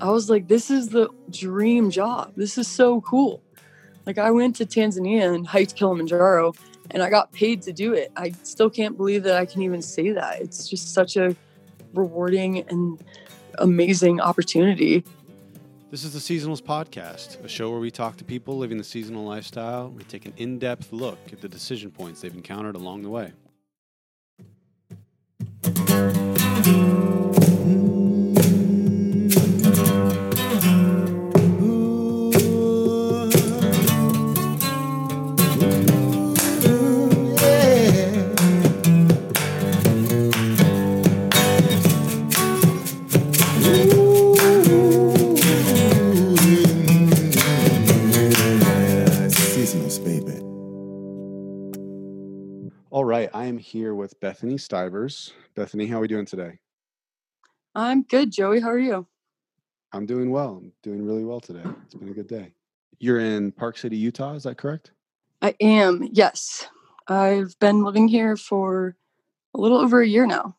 I was like, this is the dream job. This is so cool. Like, I went to Tanzania and hiked Kilimanjaro and I got paid to do it. I still can't believe that I can even say that. It's just such a rewarding and amazing opportunity. This is the Seasonals Podcast, a show where we talk to people living the seasonal lifestyle. We take an in depth look at the decision points they've encountered along the way. Right, I am here with Bethany Stivers. Bethany, how are we doing today? I'm good, Joey. How are you? I'm doing well. I'm doing really well today. It's been a good day. You're in Park City, Utah, is that correct? I am, yes. I've been living here for a little over a year now.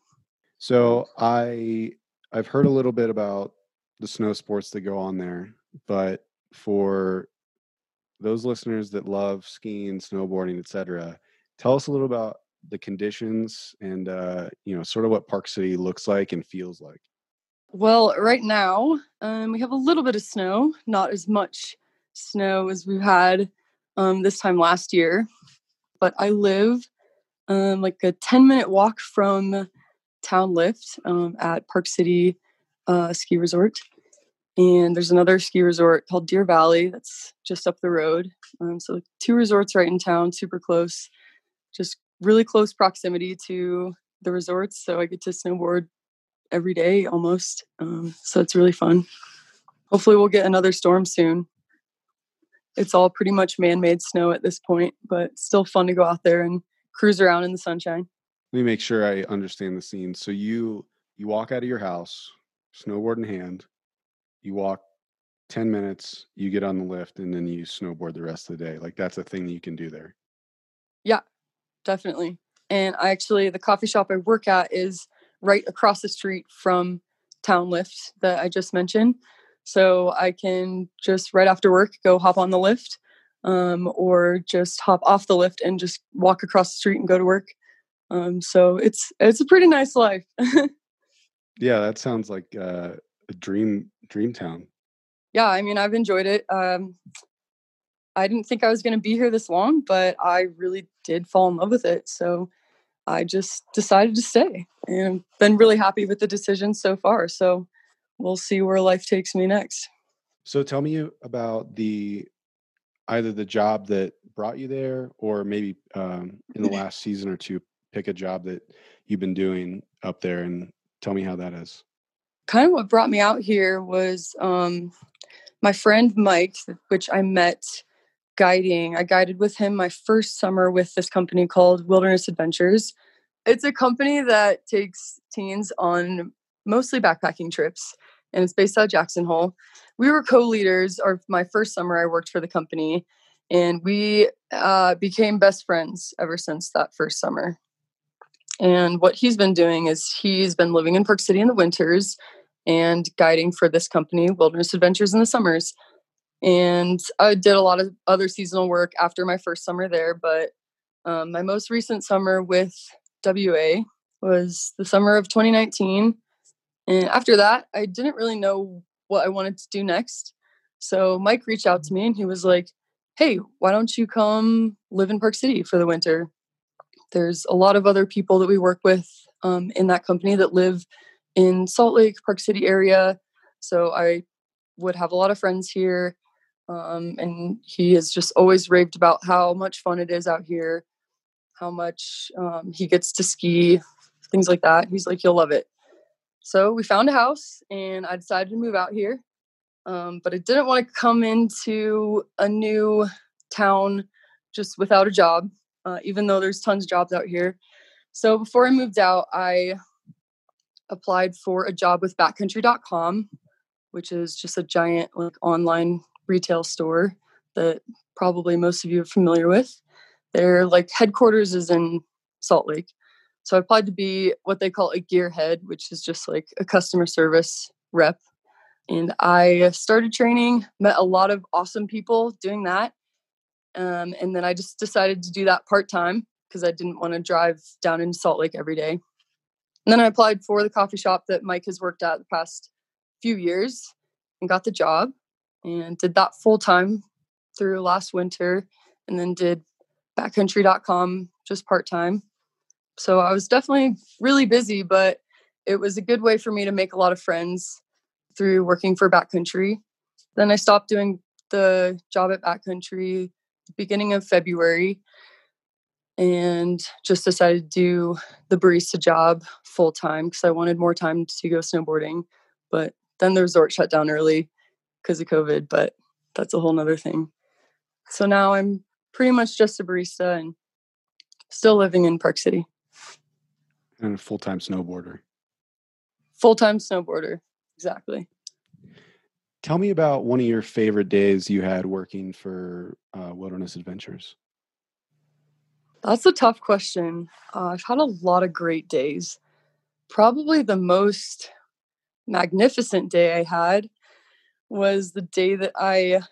So I I've heard a little bit about the snow sports that go on there, but for those listeners that love skiing, snowboarding, etc., tell us a little about the conditions and uh, you know sort of what Park City looks like and feels like. Well, right now, um, we have a little bit of snow, not as much snow as we've had um, this time last year. But I live um, like a 10 minute walk from Town Lift um, at Park City uh, Ski Resort. And there's another ski resort called Deer Valley that's just up the road. Um, so, two resorts right in town, super close, just really close proximity to the resorts. So, I get to snowboard every day almost. Um, so it's really fun. Hopefully, we'll get another storm soon. It's all pretty much man made snow at this point, but still fun to go out there and cruise around in the sunshine. Let me make sure I understand the scene. So you you walk out of your house, snowboard in hand, you walk 10 minutes, you get on the lift, and then you snowboard the rest of the day. Like that's a thing that you can do there. Yeah, definitely. And I actually, the coffee shop I work at is right across the street from Town Lift that I just mentioned. So I can just right after work go hop on the lift um, or just hop off the lift and just walk across the street and go to work. Um, so it's it's a pretty nice life. Yeah, that sounds like uh, a dream dream town. yeah, I mean I've enjoyed it. Um, I didn't think I was going to be here this long, but I really did fall in love with it. So I just decided to stay and been really happy with the decision so far. So we'll see where life takes me next. So tell me about the either the job that brought you there, or maybe um, in the last season or two, pick a job that you've been doing up there and tell me how that is. Kind of what brought me out here was um, my friend Mike, which I met guiding. I guided with him my first summer with this company called Wilderness Adventures. It's a company that takes teens on mostly backpacking trips and it's based out of Jackson Hole. We were co-leaders, or my first summer I worked for the company, and we uh, became best friends ever since that first summer. And what he's been doing is he's been living in Park City in the winters and guiding for this company, Wilderness Adventures, in the summers. And I did a lot of other seasonal work after my first summer there, but um, my most recent summer with WA was the summer of 2019. And after that, I didn't really know what I wanted to do next. So Mike reached out to me and he was like, Hey, why don't you come live in Park City for the winter? There's a lot of other people that we work with um, in that company that live in Salt Lake, Park City area. So I would have a lot of friends here. Um, and he has just always raved about how much fun it is out here, how much um, he gets to ski, things like that. He's like, you'll love it. So we found a house and I decided to move out here. Um, but I didn't want to come into a new town just without a job, uh, even though there's tons of jobs out here. So before I moved out, I applied for a job with backcountry.com, which is just a giant like online retail store that probably most of you are familiar with. Their like headquarters is in Salt Lake. So I applied to be what they call a gearhead, which is just like a customer service rep. And I started training, met a lot of awesome people doing that. Um, and then I just decided to do that part time because I didn't want to drive down in Salt Lake every day. And then I applied for the coffee shop that Mike has worked at the past few years and got the job and did that full time through last winter and then did backcountry.com just part time. So I was definitely really busy, but it was a good way for me to make a lot of friends through working for backcountry. Then I stopped doing the job at backcountry beginning of February and just decided to do the barista job full time because I wanted more time to go snowboarding. But then the resort shut down early because of COVID, but that's a whole nother thing. So now I'm pretty much just a barista and still living in Park City. And a full time snowboarder. Full time snowboarder, exactly. Tell me about one of your favorite days you had working for uh, Wilderness Adventures. That's a tough question. Uh, I've had a lot of great days. Probably the most magnificent day I had was the day that I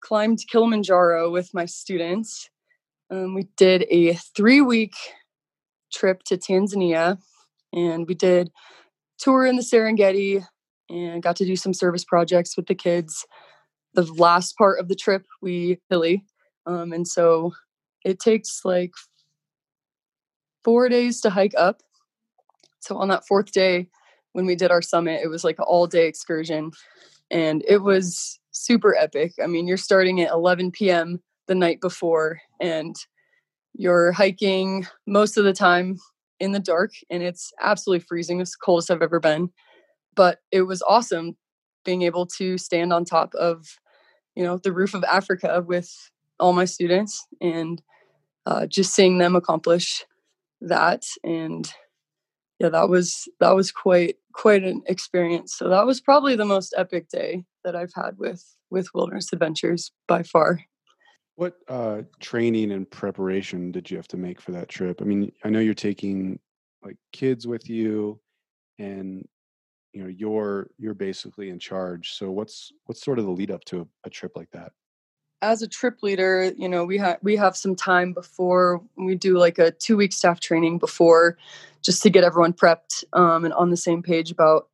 climbed Kilimanjaro with my students. Um, we did a three week trip to Tanzania and we did tour in the Serengeti and got to do some service projects with the kids. The last part of the trip, we hilly. Um, and so it takes like four days to hike up. So on that fourth day, when we did our summit, it was like an all day excursion and it was super epic. I mean, you're starting at 11 p.m. the night before and you're hiking most of the time in the dark and it's absolutely freezing. It's the coldest I've ever been. But it was awesome being able to stand on top of, you know, the roof of Africa with all my students and uh, just seeing them accomplish that and yeah that was that was quite quite an experience. So that was probably the most epic day that i've had with with wilderness adventures by far. What uh training and preparation did you have to make for that trip? I mean i know you're taking like kids with you and you know you're you're basically in charge. So what's what's sort of the lead up to a, a trip like that as a trip leader, you know, we have we have some time before we do like a two week staff training before, just to get everyone prepped um, and on the same page about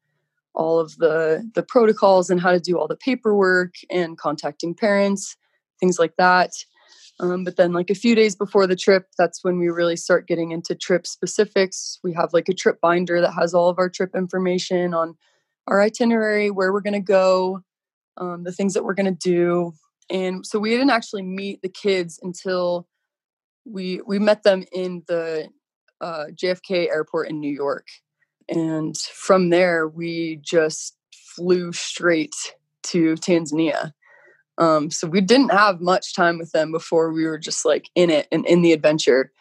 all of the the protocols and how to do all the paperwork and contacting parents, things like that. Um, but then, like a few days before the trip, that's when we really start getting into trip specifics. We have like a trip binder that has all of our trip information on our itinerary, where we're going to go, um, the things that we're going to do, and so we didn't actually meet the kids until we we met them in the uh, JFK airport in New York, and from there we just flew straight to Tanzania. Um, so we didn't have much time with them before we were just like in it and in the adventure.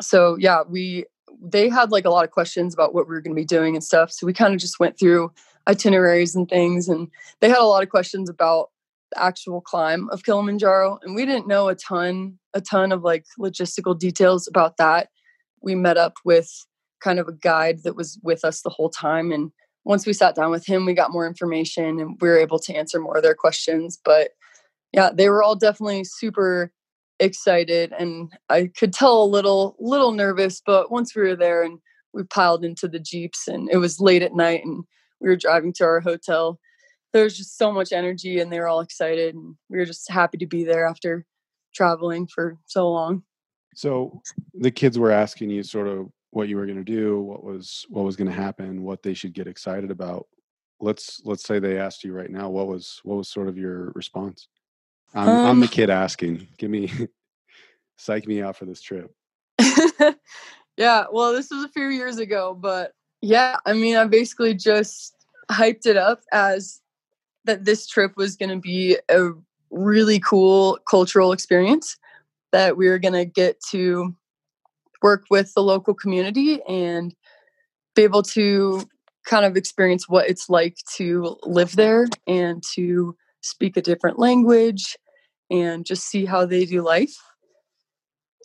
So yeah, we they had like a lot of questions about what we were going to be doing and stuff. So we kind of just went through itineraries and things, and they had a lot of questions about actual climb of Kilimanjaro and we didn't know a ton a ton of like logistical details about that. We met up with kind of a guide that was with us the whole time and once we sat down with him we got more information and we were able to answer more of their questions but yeah they were all definitely super excited and I could tell a little little nervous but once we were there and we piled into the jeeps and it was late at night and we were driving to our hotel there was just so much energy and they were all excited and we were just happy to be there after traveling for so long. So the kids were asking you sort of what you were going to do what was what was going to happen what they should get excited about. Let's let's say they asked you right now what was what was sort of your response? I'm, um, I'm the um kid asking. Give me psych me out for this trip. Yeah well this was a few years ago but yeah i mean i basically just hyped it up as that this trip was going to be a really cool cultural experience that we were going to get to work with the local community and be able to kind of experience what it's like to live there and to speak a different language and just see how they do life.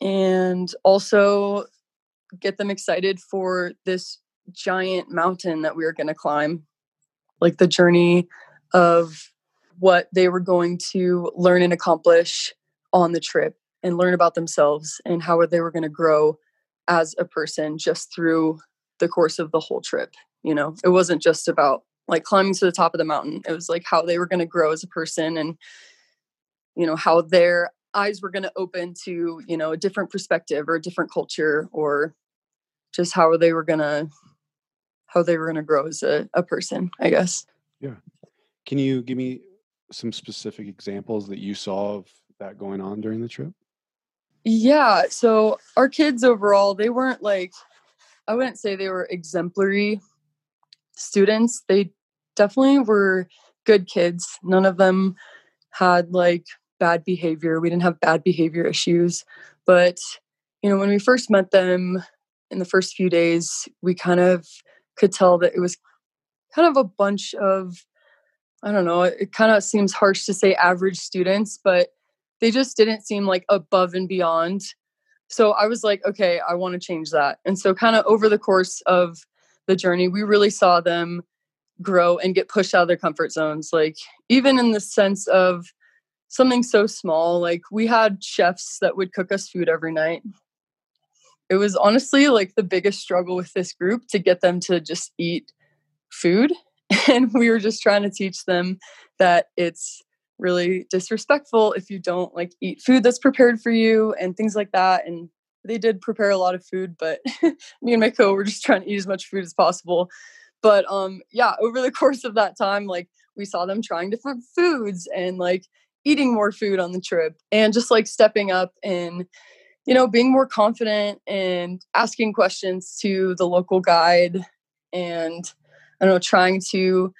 And also get them excited for this giant mountain that we are going to climb like the journey of what they were going to learn and accomplish on the trip and learn about themselves and how they were going to grow as a person just through the course of the whole trip. You know, it wasn't just about like climbing to the top of the mountain. It was like how they were going to grow as a person and, you know, how their eyes were going to open to, you know, a different perspective or a different culture or just how they were going to, how they were going to grow as a, a person, I guess. Yeah. Can you give me some specific examples that you saw of that going on during the trip? Yeah. So our kids overall, they weren't like, I wouldn't say they were exemplary students. They definitely were good kids. None of them had like bad behavior. We didn't have bad behavior issues. But, you know, when we first met them in the first few days, we kind of could tell that it was kind of a bunch of, I don't know, it kind of seems harsh to say average students, but they just didn't seem like above and beyond. So I was like, okay, I want to change that. And so, kind of over the course of the journey, we really saw them grow and get pushed out of their comfort zones. Like, even in the sense of something so small, like we had chefs that would cook us food every night. It was honestly like the biggest struggle with this group to get them to just eat food. And we were just trying to teach them that it's really disrespectful if you don't like eat food that's prepared for you and things like that and they did prepare a lot of food but me and my co were just trying to eat as much food as possible. But um yeah over the course of that time like we saw them trying different foods and like eating more food on the trip and just like stepping up and you know being more confident and asking questions to the local guide and i don't know trying to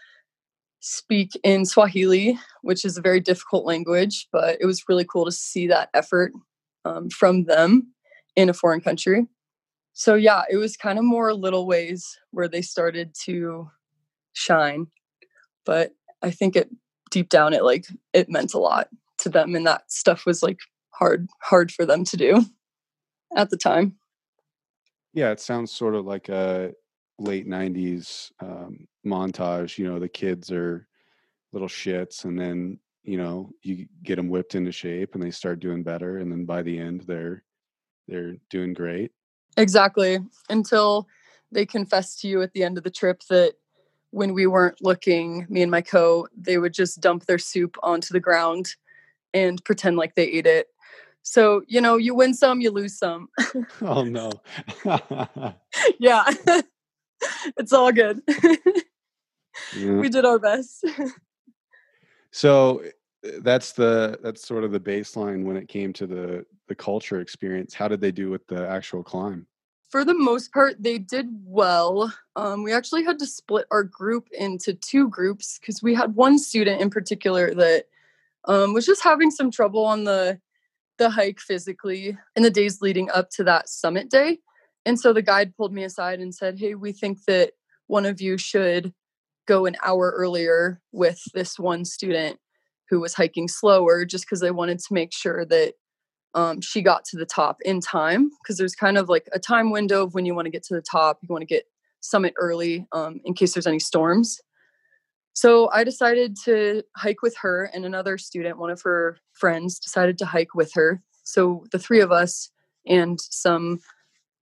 speak in Swahili, which is a very difficult language, but it was really cool to see that effort um, from them in a foreign country. So, yeah, it was kind of more little ways where they started to shine. But I think it deep down, it like it meant a lot to them, and that stuff was like hard, hard for them to do at the time. Yeah, it sounds sort of like a late 90s um, montage you know the kids are little shits and then you know you get them whipped into shape and they start doing better and then by the end they're they're doing great. Exactly until they confess to you at the end of the trip that when we weren't looking me and my co they would just dump their soup onto the ground and pretend like they ate it. So you know you win some you lose some. Oh no. Yeah it's all good. yeah. We did our best. so eh, that's the that's sort of the baseline when it came to the the culture experience. How did they do with the actual climb? For the most part, they did well. Um, we actually had to split our group into two groups because we had one student in particular that um, was just having some trouble on the the hike physically in the days leading up to that summit day. And so the guide pulled me aside and said, Hey, we think that one of you should go an hour earlier with this one student who was hiking slower just because they wanted to make sure that um, she got to the top in time because there's kind of like a time window of when you want to get to the top. You want to get summit early um, in case there's any storms. So I decided to hike with her, and another student, one of her friends, decided to hike with her. So the three of us and some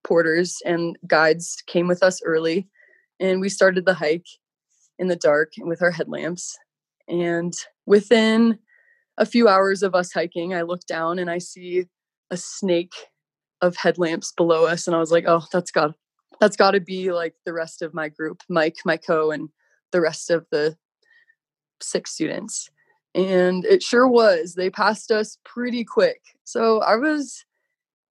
porters and guides came with us early and we started the hike in the dark and with our headlamps. And within a few hours of us hiking i look down and i see a snake of headlamps below us and i was like oh that's got that's got to be like the rest of my group mike my co and the rest of the six students. And it sure was. They passed us pretty quick. So i was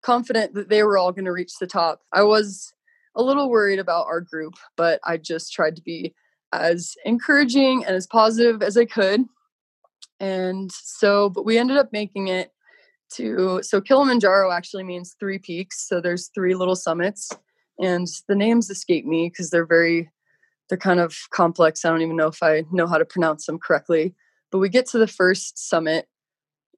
confident that they were all going to reach the top. I was a little worried about our group, but I just tried to be as encouraging and as positive as I could. And so, but we ended up making it to so Kilimanjaro actually means three peaks. So there's three little summits, and the names escape me because they're very they're kind of complex. I don't even know if I know how to pronounce them correctly. But we get to the first summit,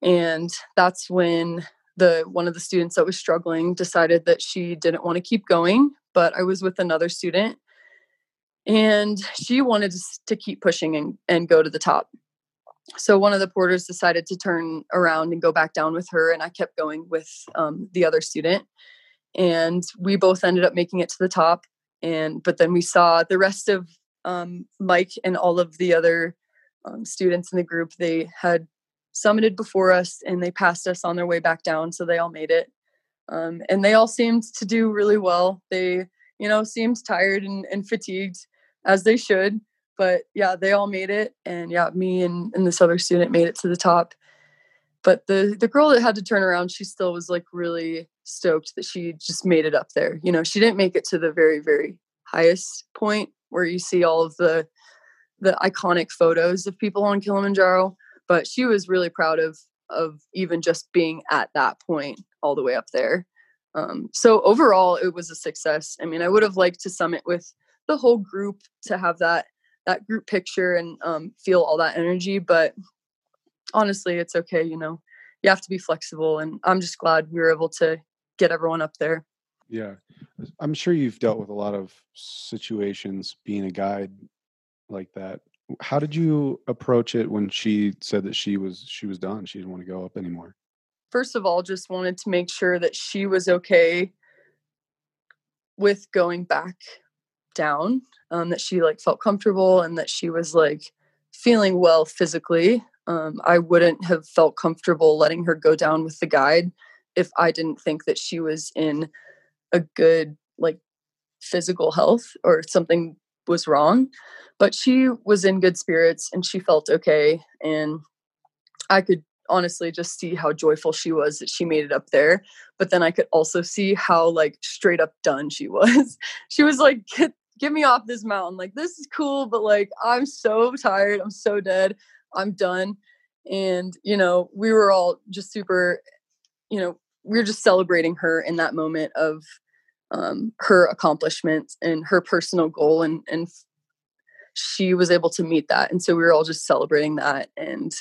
and that's when the one of the students that was struggling decided that she didn't want to keep going but i was with another student. And she wanted to keep pushing and, and go to the top. So one of the porters decided to turn around and go back down with her and i kept going with um, the other student. And we both ended up making it to the top and but then we saw the rest of um, mike and all of the other um, students in the group they had summited before us and they passed us on their way back down so they all made it. Um, and they all seemed to do really well. They you know seemed tired and, and fatigued as they should but yeah they all made it and yeah me and, and this other student made it to the top. But the the girl that had to turn around she still was like really stoked that she just made it up there. You know she didn't make it to the very very highest point where you see all of the the iconic photos of people on Kilimanjaro but she was really proud of of even just being at that point all the way up there. Um, so overall it was a success. I mean i would have liked to summit with the whole group to have that that group picture and um, feel all that energy but honestly it's okay you know? You have to be flexible and i'm just glad we were able to get everyone up there. Yeah i'm sure you've dealt with a lot of situations being a guide like that how did you approach it when she said that she was she was done she didn't want to go up anymore? First of all just wanted to make sure that she was okay with going back down um, that she like felt comfortable and that she was like feeling well physically. Um, i wouldn't have felt comfortable letting her go down with the guide if i didn't think that she was in a good like physical health or something was wrong but she was in good spirits and she felt okay and i could honestly just see how joyful she was that she made it up there but then i could also see how like straight up done she was she was like get get me off this mountain. Like, this is cool, but like, I'm so tired. I'm so dead. I'm done. And, you know, we were all just super, you know, we were just celebrating her in that moment of um, her accomplishment and her personal goal. And, and she was able to meet that. And so we were all just celebrating that. And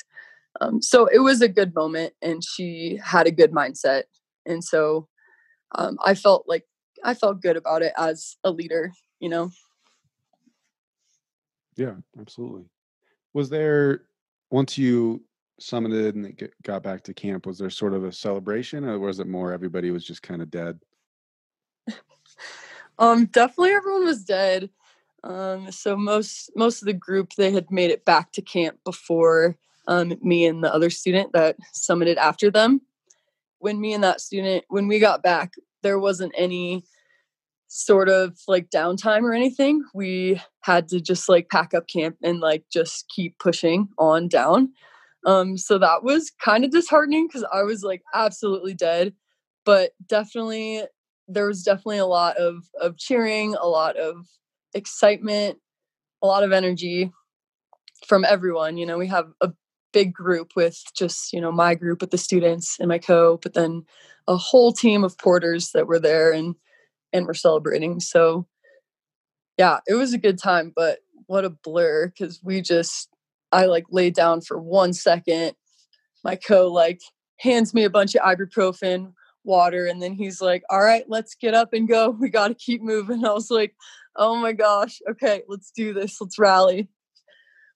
um, so it was a good moment and she had a good mindset. And so um, I felt like I felt good about it as a leader you know yeah absolutely was there once you summited and got back to camp was there sort of a celebration or was it more everybody was just kind of dead um definitely everyone was dead um so most most of the group they had made it back to camp before um me and the other student that summited after them when me and that student when we got back there wasn't any sort of like downtime or anything. We had to just like pack up camp and like just keep pushing on down. Um, so that was kind of disheartening because I was like absolutely dead, but definitely there was definitely a lot of of cheering, a lot of excitement, a lot of energy from everyone. You know, we have a big group with just you know my group with the students and my co, but then a whole team of porters that were there and and we're celebrating. So yeah, it was a good time, but what a blur because we just I like laid down for one second. My co like hands me a bunch of ibuprofen water and then he's like, All right, let's get up and go. We gotta keep moving. I was like, Oh my gosh, okay, let's do this, let's rally.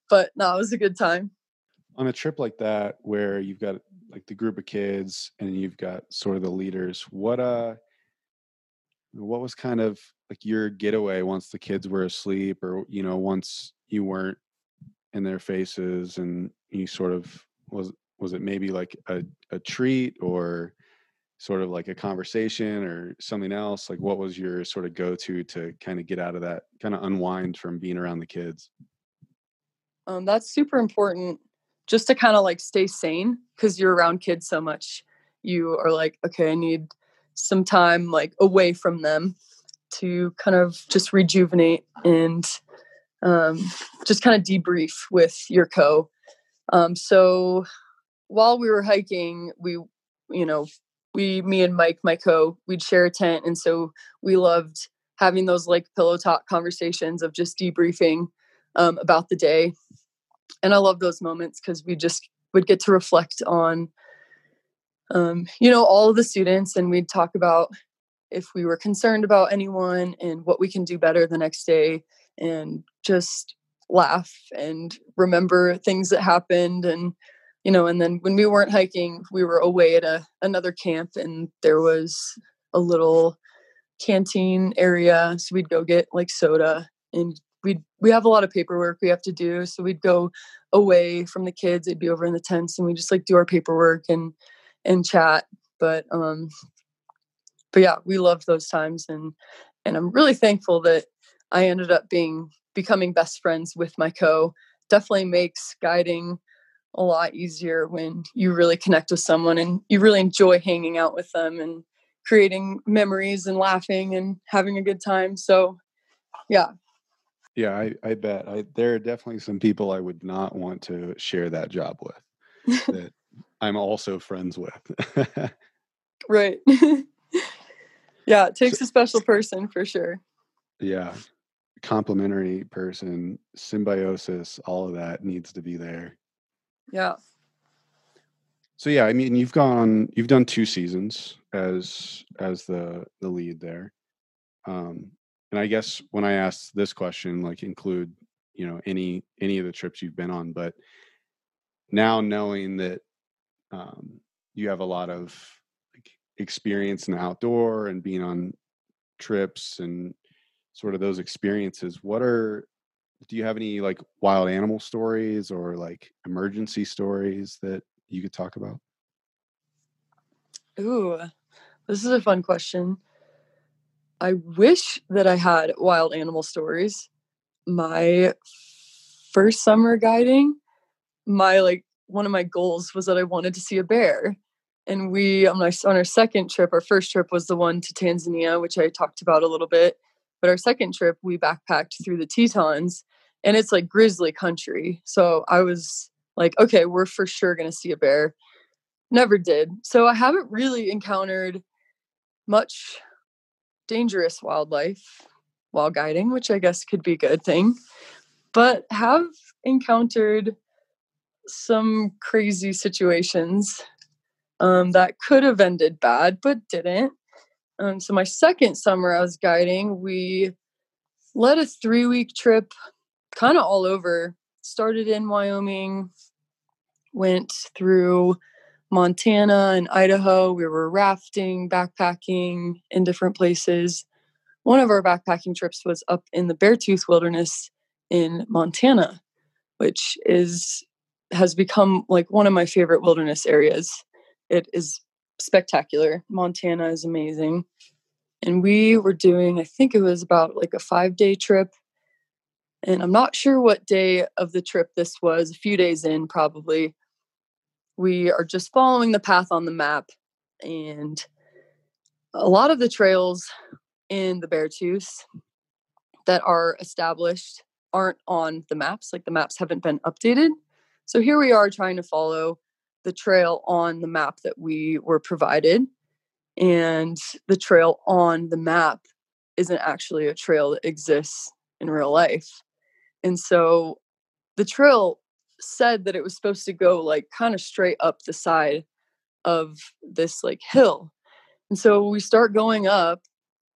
But no, it was a good time. On a trip like that where you've got like the group of kids and you've got sort of the leaders, what uh what was kind of like your getaway once the kids were asleep or you know once you weren't in their faces and you sort of was was it maybe like a, a treat or sort of like a conversation or something else? Like what was your sort of go-to to kind of get out of that kind of unwind from being around the kids? Um, that's super important just to kind of like stay sane because you're around kids so much. You are like okay i need some time like away from them to kind of just rejuvenate and um, just kind of debrief with your co. Um, so while we were hiking, we, you know, we, me and Mike, my co, we'd share a tent. And so we loved having those like pillow talk conversations of just debriefing um, about the day. And I love those moments because we just would get to reflect on um, you know, all of the students, and we'd talk about if we were concerned about anyone and what we can do better the next day. and just laugh and remember things that happened and you know and then when we weren't hiking we were away at a another camp and there was a little canteen area so we'd go get like soda and we'd, we have a lot of paperwork we have to do so we'd go away from the kids they'd be over in the tents and we just like do our paperwork and and chat but um but yeah we loved those times and and i'm really thankful that i ended up being becoming best friends with my co. Definitely makes guiding a lot easier when you really connect with someone and you really enjoy hanging out with them and creating memories and laughing and having a good time so yeah yeah, I, I bet. I, there are definitely some people I would not want to share that job with that I'm also friends with. right. yeah, it takes so, a special person for sure. Yeah. Complementary person, symbiosis, all of that needs to be there. Yeah. So yeah, I mean you've gone you've done two seasons as as the the lead there. Um and I guess when I ask this question, like include, you know, any any of the trips you've been on, but now knowing that um, you have a lot of like experience in the outdoor and being on trips and sort of those experiences, what are do you have any like wild animal stories or like emergency stories that you could talk about? Ooh, this is a fun question. I wish that I had wild animal stories. My first summer guiding, my like one of my goals was that I wanted to see a bear. And we on on our second trip, our first trip was the one to Tanzania, which I talked about a little bit. But our second trip, we backpacked through the Tetons, and it's like grizzly country. So I was like, okay, we're for sure gonna see a bear. Never did. So I haven't really encountered much dangerous wildlife while guiding, which I guess could be a good thing, but have encountered some crazy situations um, that could have ended bad, but didn't. Um, so, my second summer I was guiding, we led a three week trip kind of all over. Started in Wyoming, went through Montana and Idaho. We were rafting, backpacking in different places. One of our backpacking trips was up in the Beartooth Wilderness in Montana, which is has become like one of my favorite wilderness areas. It is spectacular. Montana is amazing. And we were doing, I think it was about like a five day trip. And I'm not sure what day of the trip this was, a few days in probably. We are just following the path on the map and a lot of the trails in the Beartooth that are established aren't on the maps like the maps haven't been updated. So here we are trying to follow the trail on the map that we were provided and the trail on the map isn't actually a trail that exists in real life and so the trail said that it was supposed to go like kind of straight up the side of this like hill. And so we start going up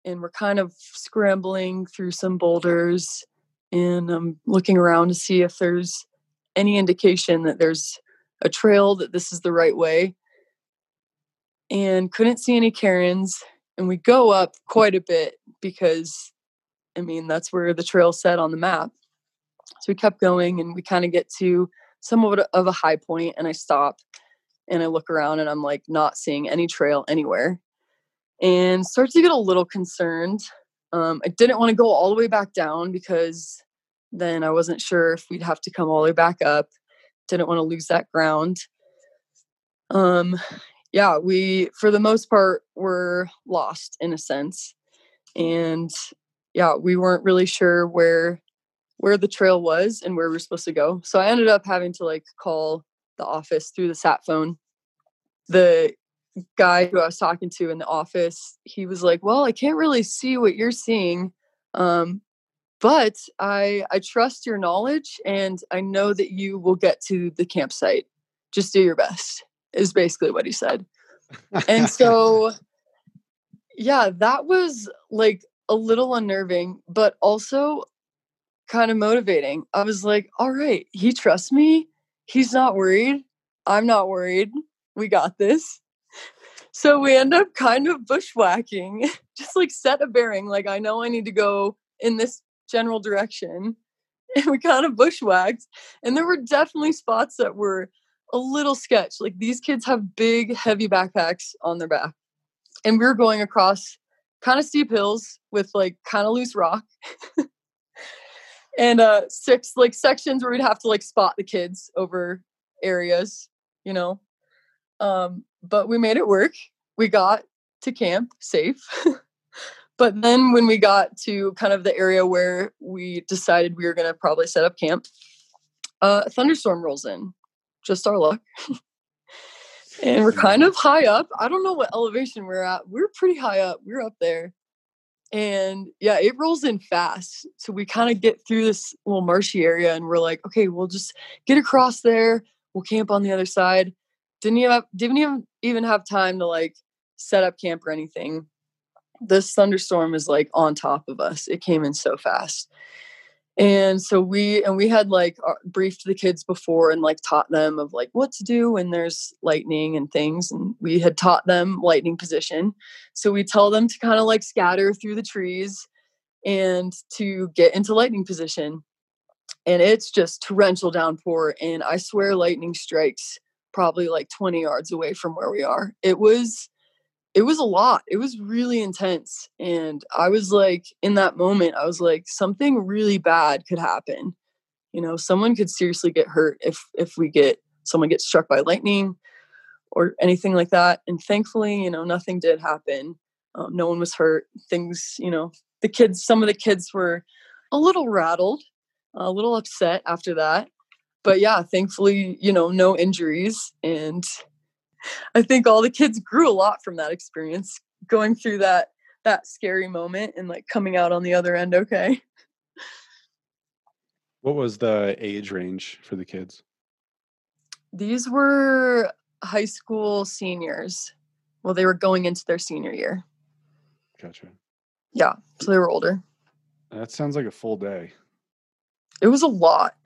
and we're kind of scrambling through some boulders and I'm looking around to see if there's any indication that there's a trail that this is the right way. And couldn't see any cairns. And we go up quite a bit because I mean that's where the trail said on the map. So we kept going and we kind of get to somewhat of a high point and I stop and I look around and I'm like not seeing any trail anywhere and start to get a little concerned. Um, I didn't want to go all the way back down because then I wasn't sure if we'd have to come all the way back up. Didn't want to lose that ground. Um, yeah, we, for the most part, were lost in a sense. And yeah, we weren't really sure where where the trail was and where we are supposed to go. So I ended up having to like call the office through the sat phone. The guy who I was talking to in the office, he was like, "Well, I can't really see what you're seeing, um, but I I trust your knowledge and I know that you will get to the campsite. Just do your best." Is basically what he said. and so yeah, that was like a little unnerving, but also kind of motivating. I was like, all right, he trusts me. He's not worried. I'm not worried. We got this. So we end up kind of bushwhacking, just like set a bearing. Like, I know I need to go in this general direction. And we kind of bushwhacked. And there were definitely spots that were a little sketch. Like, these kids have big, heavy backpacks on their back. And we were going across kind of steep hills with like kind of loose rock. and uh six like sections where we'd have to like spot the kids over areas, you know. Um, but we made it work. We got to camp safe. but then when we got to kind of the area where we decided we were going to probably set up camp, uh, a thunderstorm rolls in. Just our luck. and we're kind of high up. I don't know what elevation we're at. We're pretty high up. We're up there. And yeah, it rolls in fast. So we kind of get through this little marshy area and we're like, okay, we'll just get across there. We'll camp on the other side. Didn't even have, didn't even even have time to like set up camp or anything. This thunderstorm is like on top of us. It came in so fast and so we and we had like uh, briefed the kids before and like taught them of like what to do when there's lightning and things and we had taught them lightning position. So we tell them to kind of like scatter through the trees and to get into lightning position. And it's just torrential downpour and i swear lightning strikes probably like 20 yards away from where we are. It was it was a lot. It was really intense. And I was like, in that moment, I was like, something really bad could happen. You know, someone could seriously get hurt if if we get someone gets struck by lightning or anything like that. And thankfully, you know, nothing did happen. Um, no one was hurt. Things, you know, the kids, some of the kids were a little rattled, a little upset after that. But yeah, thankfully, you know, no injuries. And I think all the kids grew a lot from that experience, going through that that scary moment and like coming out on the other end okay. What was the age range for the kids? These were high school seniors. Well, they were going into their senior year. Gotcha. Yeah, so they were older. That sounds like a full day. It was a lot.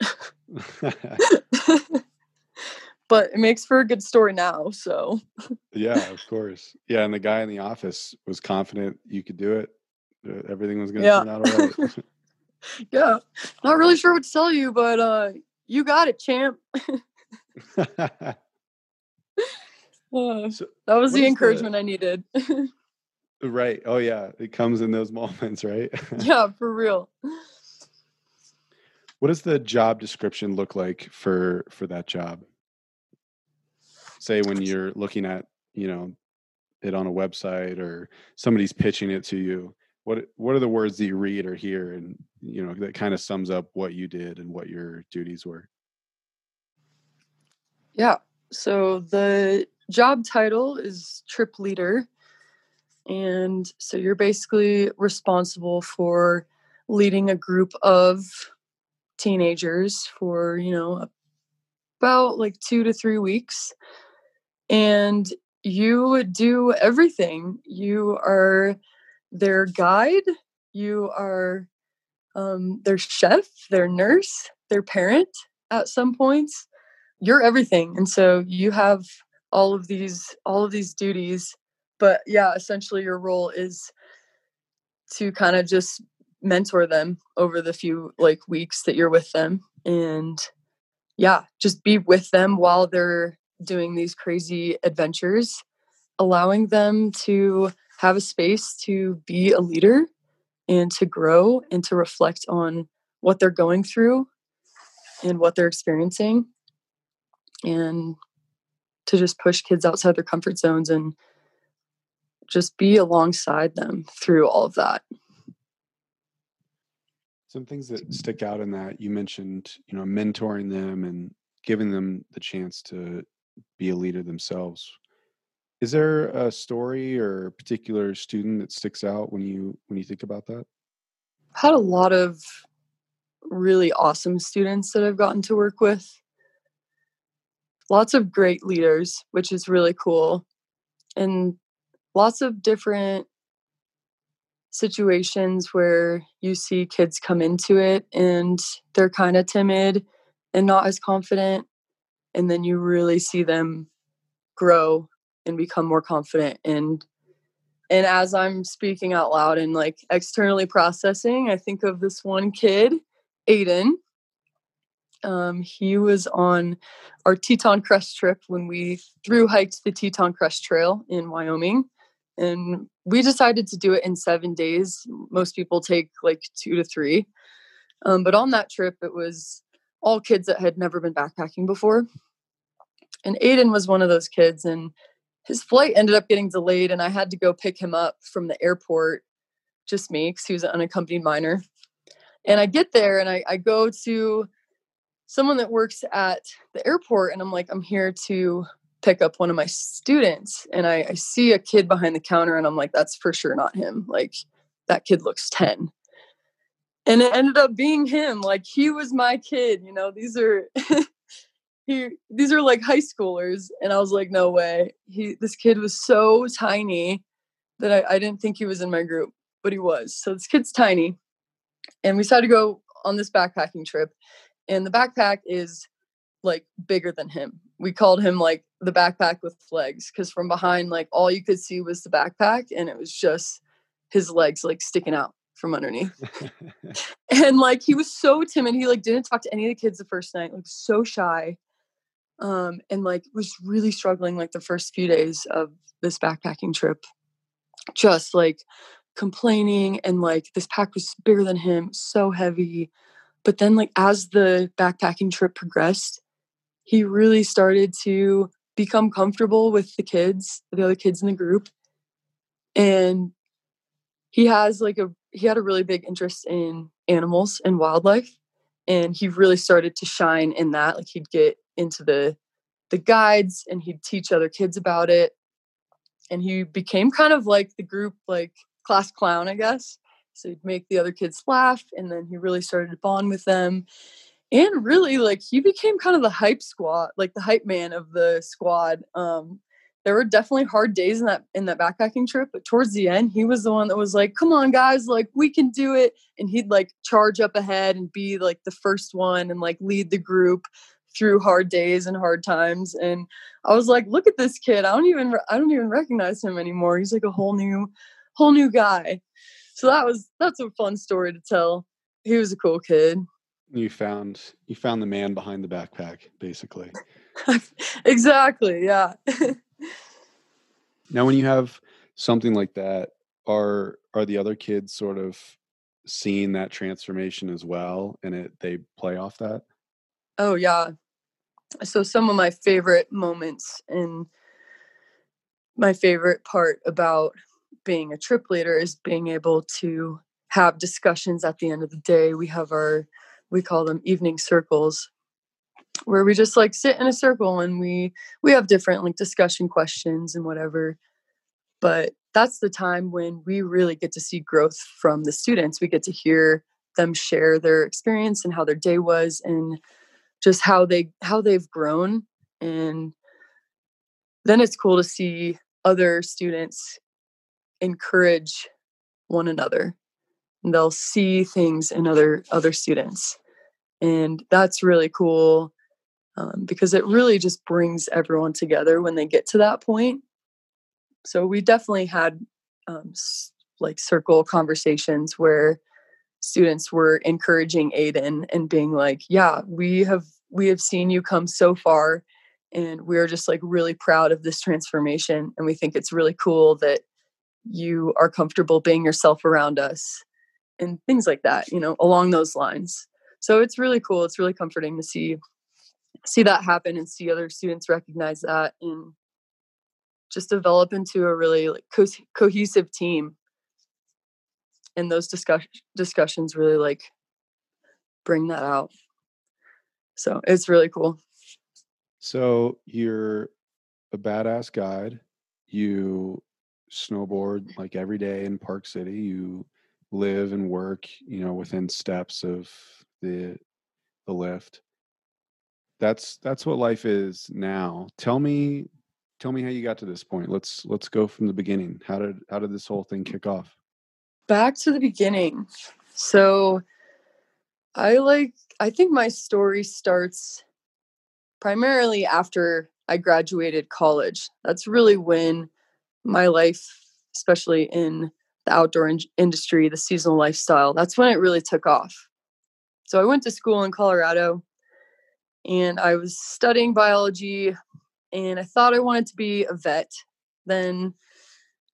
but it makes for a good story now. So, yeah, of course. Yeah. And the guy in the office was confident you could do it. Everything was going to yeah. turn out all right. yeah. Not really sure what to tell you, but uh, you got it, champ. uh, so that was the encouragement the... I needed. right. Oh, yeah. It comes in those moments, right? yeah, for real. What does the job description look like for for that job? Say when you're looking at you know it on a website or somebody's pitching it to you what what are the words that you read or hear and you know that kind of sums up what you did and what your duties were? Yeah so the job title is trip leader and so you're basically responsible for leading a group of teenagers for you know about like two to three weeks and you do everything. You are their guide, you are um, their chef, their nurse, their parent at some points. You're everything. And so you have all of these all of these duties but yeah essentially your role is to kind of just mentor them over the few like weeks that you're with them and yeah just be with them while they're doing these crazy adventures, allowing them to have a space to be a leader and to grow and to reflect on what they're going through and what they're experiencing and to just push kids outside their comfort zones and just be alongside them through all of that. Some things that stick out in that you mentioned you know mentoring them and giving them the chance to be a leader themselves. Is there a story or a particular student that sticks out when you when you think about that? I Had a lot of really awesome students that I've gotten to work with. Lots of great leaders, which is really cool. And lots of different situations where you see kids come into it and they're kind of timid and not as confident and then you really see them grow and become more confident. And and as i'm speaking out loud and like externally processing i think of this one kid aiden. Um, he was on our teton crest trip when we through hiked the teton crest trail in wyoming. And we decided to do it in seven days. Most people take like two to three. Um, but on that trip it was all kids that had never been backpacking before. And aiden was one of those kids and his flight ended up getting delayed and i had to go pick him up from the airport just me because he was an unaccompanied minor. And i get there and I, I go to someone that works at the airport and i'm like i'm here to pick up one of my students. And I, I see a kid behind the counter and i'm like that's for sure not him. Like that kid looks 10 and it ended up being him like he was my kid you know these are he these are like high schoolers and i was like no way. He this kid was so tiny that I, I didn't think he was in my group but he was. So this kid's tiny and we decided to go on this backpacking trip and the backpack is like bigger than him. We called him like the backpack with legs because from behind like all you could see was the backpack and it was just his legs like sticking out from underneath. And like he was so timid he like didn't talk to any of the kids the first night like so shy um, and like was really struggling like the first few days of this backpacking trip. Just like complaining and like this pack was bigger than him so heavy. But then like as the backpacking trip progressed he really started to become comfortable with the kids the other kids in the group. And he has like a he had a really big interest in animals and wildlife and he really started to shine in that like he'd get into the the guides and he'd teach other kids about it and he became kind of like the group like class clown i guess. So he'd make the other kids laugh and then he really started to bond with them and really like he became kind of the hype squad like the hype man of the squad um there were definitely hard days in that in that backpacking trip but towards the end he was the one that was like come on guys like we can do it and he'd like charge up ahead and be like the first one and like lead the group through hard days and hard times and i was like look at this kid i don't even i don't even recognize him anymore he's like a whole new whole new guy. So that was that's a fun story to tell. He was a cool kid. You found you found the man behind the backpack basically. Exactly yeah now when you have something like that are are the other kids sort of seeing that transformation as well and it they play off that? Oh yeah. So some of my favorite moments and my favorite part about being a trip leader is being able to have discussions at the end of the day. We have our we call them evening circles where we just like sit in a circle and we we have different like discussion questions and whatever. But that's the time when we really get to see growth from the students. We get to hear them share their experience and how their day was and just how they how they've grown. And then it's cool to see other students encourage one another. And they'll see things in other other students. And that's really cool um, because it really just brings everyone together when they get to that point so we definitely had um, like circle conversations where students were encouraging Aiden and being like, "Yeah, we have we have seen you come so far, and we're just like really proud of this transformation, and we think it's really cool that you are comfortable being yourself around us, and things like that. You know, along those lines. So it's really cool. It's really comforting to see see that happen and see other students recognize that and just develop into a really like co- cohesive team. And those discuss- discussions really like bring that out. So it's really cool. So you're a badass guide. You snowboard like every day in park city. You live and work you know within steps of the the lift that's that's what life is now tell me tell me how you got to this point let's let's go from the beginning how did how did this whole thing kick off back to the beginning. So I like I think my story starts primarily after I graduated college. That's really when my life, especially in the outdoor in- industry, the seasonal lifestyle, that's when it really took off. So I went to school in Colorado and I was studying biology and I thought I wanted to be a vet. Then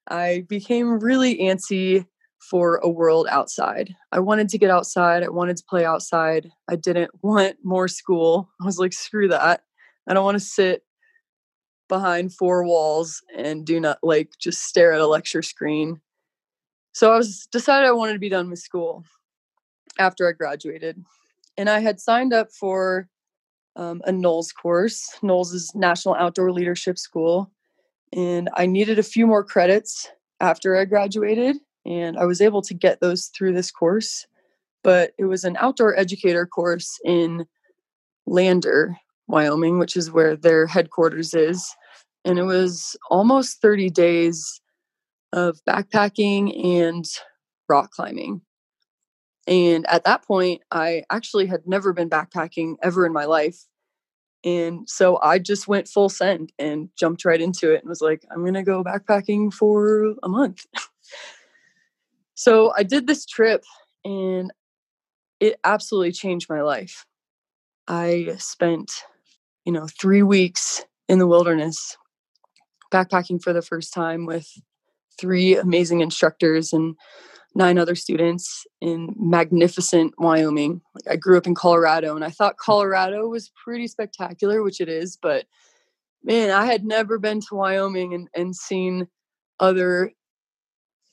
I became really antsy for a world outside. I wanted to get outside. I wanted to play outside. I didn't want more school. I was like, screw that. I don't want to sit behind four walls and do not like just stare at a lecture screen. So I was decided I wanted to be done with school after I graduated. And I had signed up for um, a NOLS course. NOLS is National Outdoor Leadership School. And I needed a few more credits after I graduated and I was able to get those through this course. But it was an outdoor educator course in Lander, Wyoming, which is where their headquarters is. And it was almost 30 days of backpacking and rock climbing. And at that point, I actually had never been backpacking ever in my life. And so I just went full send and jumped right into it and was like, I'm going to go backpacking for a month. So I did this trip and it absolutely changed my life. I spent, you know, three weeks in the wilderness backpacking for the first time with three amazing instructors and nine other students in magnificent Wyoming. Like I grew up in Colorado and I thought Colorado was pretty spectacular, which it is, but man, I had never been to Wyoming and, and seen other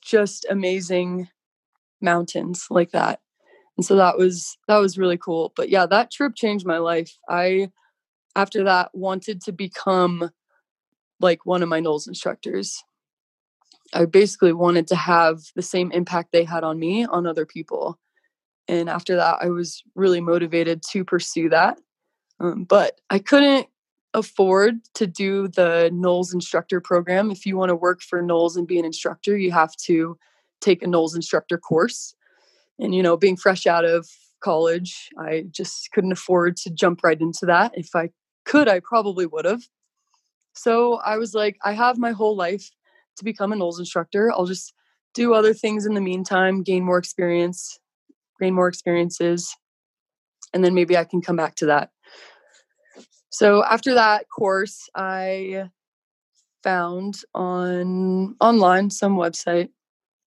just amazing mountains like that. And so that was that was really cool. But yeah that trip changed my life. I after that wanted to become like one of my NOLS instructors i basically wanted to have the same impact they had on me on other people and after that i was really motivated to pursue that um, but i couldn't afford to do the NOLS instructor program. If you want to work for NOLS and be an instructor, you have to take a NOLS instructor course. And, you know, being fresh out of college, I just couldn't afford to jump right into that. If I could, I probably would have. So I was like, I have my whole life to become a NOLS instructor. I'll just do other things in the meantime, gain more experience, gain more experiences, and then maybe I can come back to that. So after that course, I found on online some website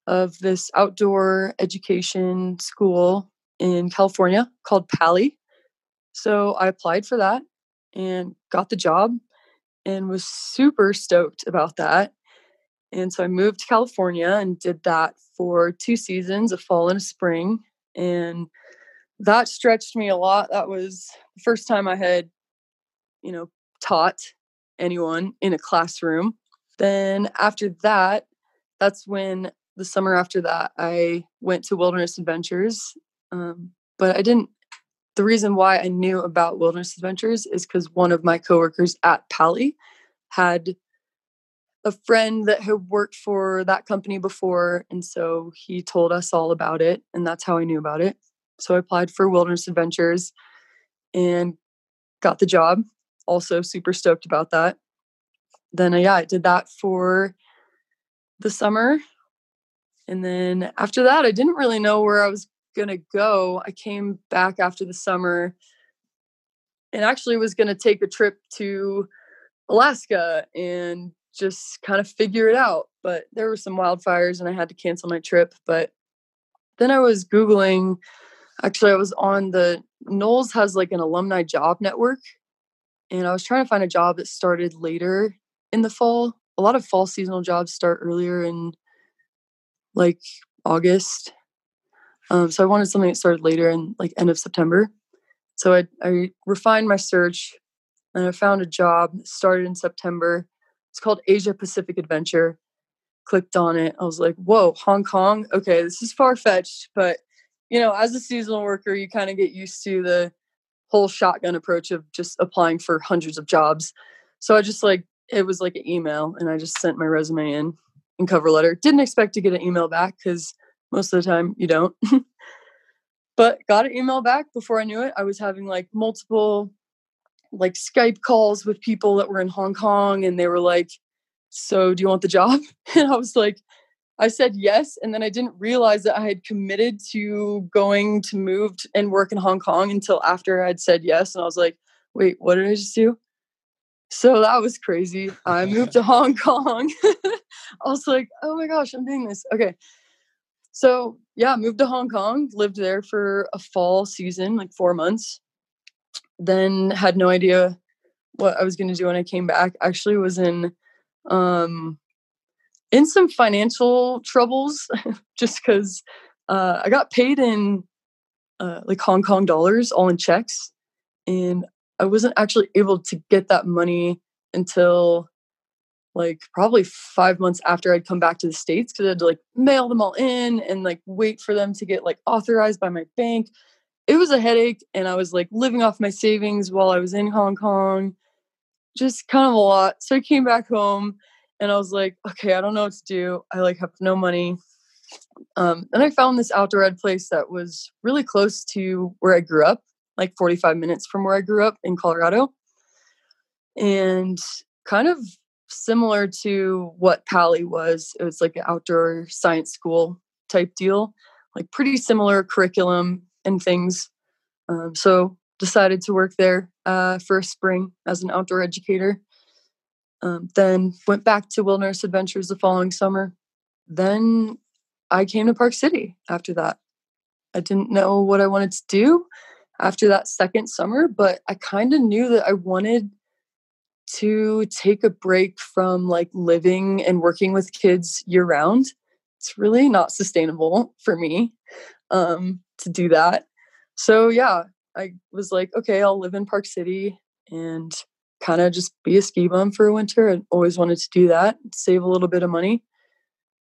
of this outdoor education school in California called Pali. So I applied for that and got the job and was super stoked about that. And so I moved to California and did that for two seasons, a fall and a spring. And that stretched me a lot. That was the first time I had you know, taught anyone in a classroom. Then after that, that's when the summer after that, I went to Wilderness Adventures. Um, but I didn't, the reason why I knew about Wilderness Adventures is because one of my coworkers at Pali had a friend that had worked for that company before. And so he told us all about it. And that's how I knew about it. So I applied for Wilderness Adventures and got the job also super stoked about that. Then, uh, yeah, I did that for the summer. And then after that, I didn't really know where I was going to go. I came back after the summer and actually was going to take a trip to Alaska and just kind of figure it out. But there were some wildfires and I had to cancel my trip. But then I was Googling, actually, I was on the NOLS has like an alumni job network and I was trying to find a job that started later in the fall. A lot of fall seasonal jobs start earlier in like August. Um, so I wanted something that started later in like end of September. So I, I refined my search and I found a job that started in September. It's called Asia Pacific Adventure. Clicked on it. I was like, whoa, Hong Kong? Okay, this is far fetched. But, you know, as a seasonal worker, you kind of get used to the whole shotgun approach of just applying for hundreds of jobs. So I just like it was like an email and I just sent my resume in and cover letter. Didn't expect to get an email back because most of the time you don't. but got an email back before I knew it. I was having like multiple like Skype calls with people that were in Hong Kong and they were like, So do you want the job? And I was like, I said yes. And then I didn't realize that I had committed to going to move and work in Hong Kong until after I'd said yes. And I was like, wait, what did I just do? So that was crazy. I moved to Hong Kong. I was like, oh my gosh, I'm doing this. Okay. So yeah, moved to Hong Kong, lived there for a fall season, like four months. Then had no idea what I was going to do when I came back. Actually, was in um, in some financial troubles just because uh, I got paid in uh, like Hong Kong dollars, all in checks, and I wasn't actually able to get that money until like probably five months after I'd come back to the States because I had to like mail them all in and like wait for them to get like authorized by my bank. It was a headache and I was like living off my savings while I was in Hong Kong. Just kind of a lot. So I came back home and I was like, okay, I don't know what to do. I like have no money. Um, and I found this outdoor ed place that was really close to where I grew up, like 45 minutes from where I grew up in Colorado. And kind of similar to what Pali was. It was like an outdoor science school type deal, like pretty similar curriculum and things. Um, so decided to work there uh, for spring as an outdoor educator. Um, then went back to Wilderness Adventures the following summer. Then I came to Park City after that. I didn't know what I wanted to do after that second summer, but I kind of knew that I wanted to take a break from like living and working with kids year round. It's really not sustainable for me um, to do that. So, yeah, I was like, okay, I'll live in Park City and kind of just be a ski bum for a winter. I always wanted to do that, save a little bit of money.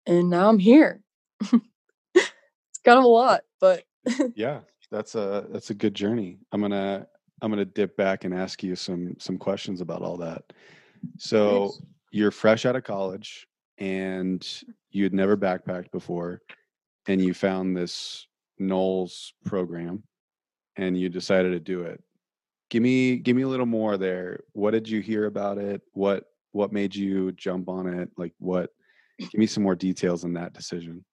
And now I'm here. it's kind of a lot, but yeah, that's a that's a good journey. I'm going to I'm going to dip back and ask you some some questions about all that. So, nice. you're fresh out of college and you had never backpacked before and you found this NOLS program and you decided to do it. Give me give me a little more there. What did you hear about it? What what made you jump on it? Like what give me some more details on that decision.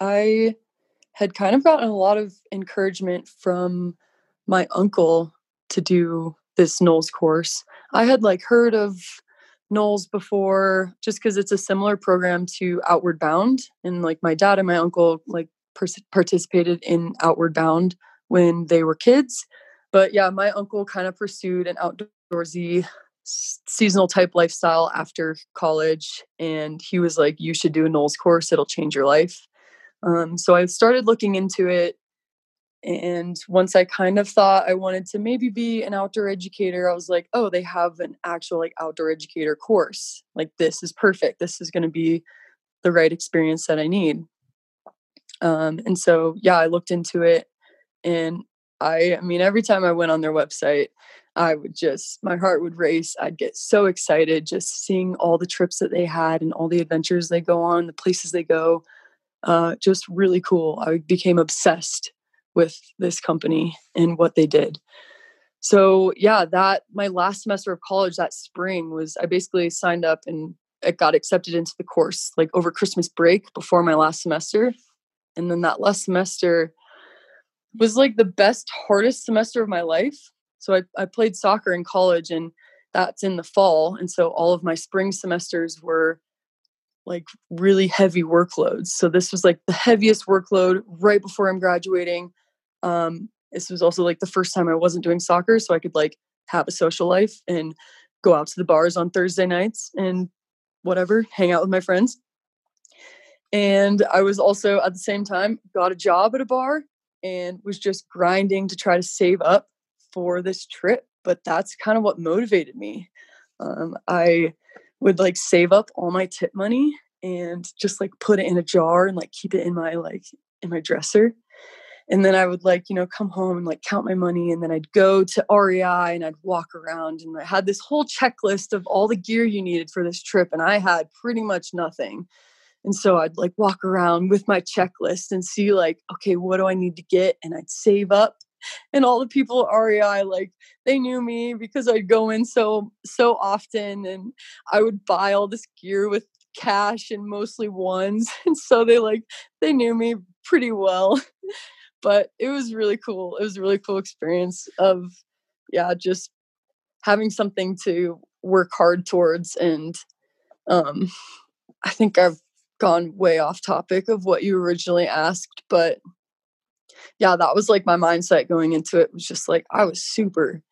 I had kind of gotten a lot of encouragement from my uncle to do this NOLS course. I had like heard of NOLS before just because it's a similar program to outward bound and like my dad and my uncle like participated in outward bound when they were kids but yeah, my uncle kind of pursued an outdoorsy seasonal type lifestyle after college and he was like you should do a NOLS course it'll change your life. Um, so i started looking into it and once i kind of thought i wanted to maybe be an outdoor educator i was like oh they have an actual like outdoor educator course like this is perfect this is going to be the right experience that i need um, and so yeah i looked into it and I, I mean, every time I went on their website, I would just, my heart would race. I'd get so excited just seeing all the trips that they had and all the adventures they go on, the places they go. Uh, just really cool. I became obsessed with this company and what they did. So, yeah, that my last semester of college that spring was I basically signed up and it got accepted into the course like over Christmas break before my last semester. And then that last semester, was like the best, hardest semester of my life. So I, I played soccer in college and that's in the fall. And so all of my spring semesters were like really heavy workloads. So this was like the heaviest workload right before I'm graduating. Um, this was also like the first time I wasn't doing soccer, so I could like have a social life and go out to the bars on Thursday nights and whatever, hang out with my friends. And I was also at the same time got a job at a bar and was just grinding to try to save up for this trip. But that's kind of what motivated me. Um, I would like save up all my tip money and just like put it in a jar and like keep it in my like in my dresser. And then I would like, you know, come home and like count my money. And then I'd go to REI and I'd walk around and I had this whole checklist of all the gear you needed for this trip. And I had pretty much nothing. And so I'd like walk around with my checklist and see like, okay, what do I need to get? And I'd save up. And all the people at REI, like they knew me because I'd go in so so often and I would buy all this gear with cash and mostly ones. And so they like they knew me pretty well. but it was really cool. It was a really cool experience of yeah, just having something to work hard towards and um I think I've gone way off topic of what you originally asked, but yeah, that was like my mindset going into it was just like I was super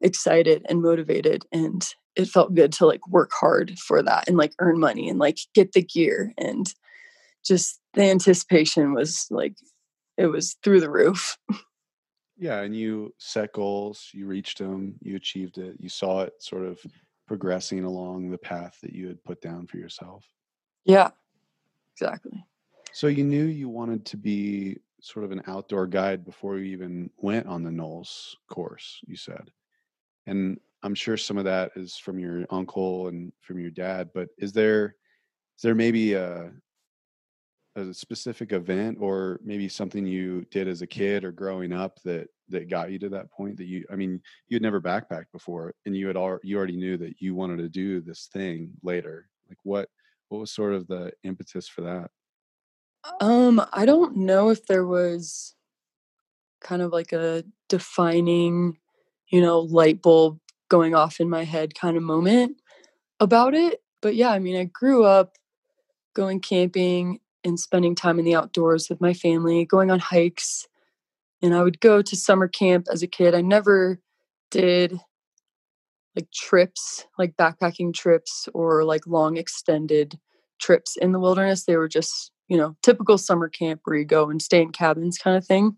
excited and motivated and it felt good to like work hard for that and like earn money and like get the gear and just the anticipation was like it was through the roof. Yeah, and you set goals, you reached them, you achieved it, you saw it sort of progressing along the path that you had put down for yourself. Yeah, exactly. So you knew you wanted to be sort of an outdoor guide before you even went on the NOLS course, you said. And I'm sure some of that is from your uncle and from your dad, but is there is there maybe a a specific event or maybe something you did as a kid or growing up that that got you to that point that you i mean you had never backpacked before and you had all you already knew that you wanted to do this thing later like what what was sort of the impetus for that um i don't know if there was kind of like a defining you know light bulb going off in my head kind of moment about it but yeah i mean i grew up going camping and spending time in the outdoors with my family, going on hikes. And I would go to summer camp as a kid. I never did like trips, like backpacking trips or like long extended trips in the wilderness. They were just, you know, typical summer camp where you go and stay in cabins kind of thing.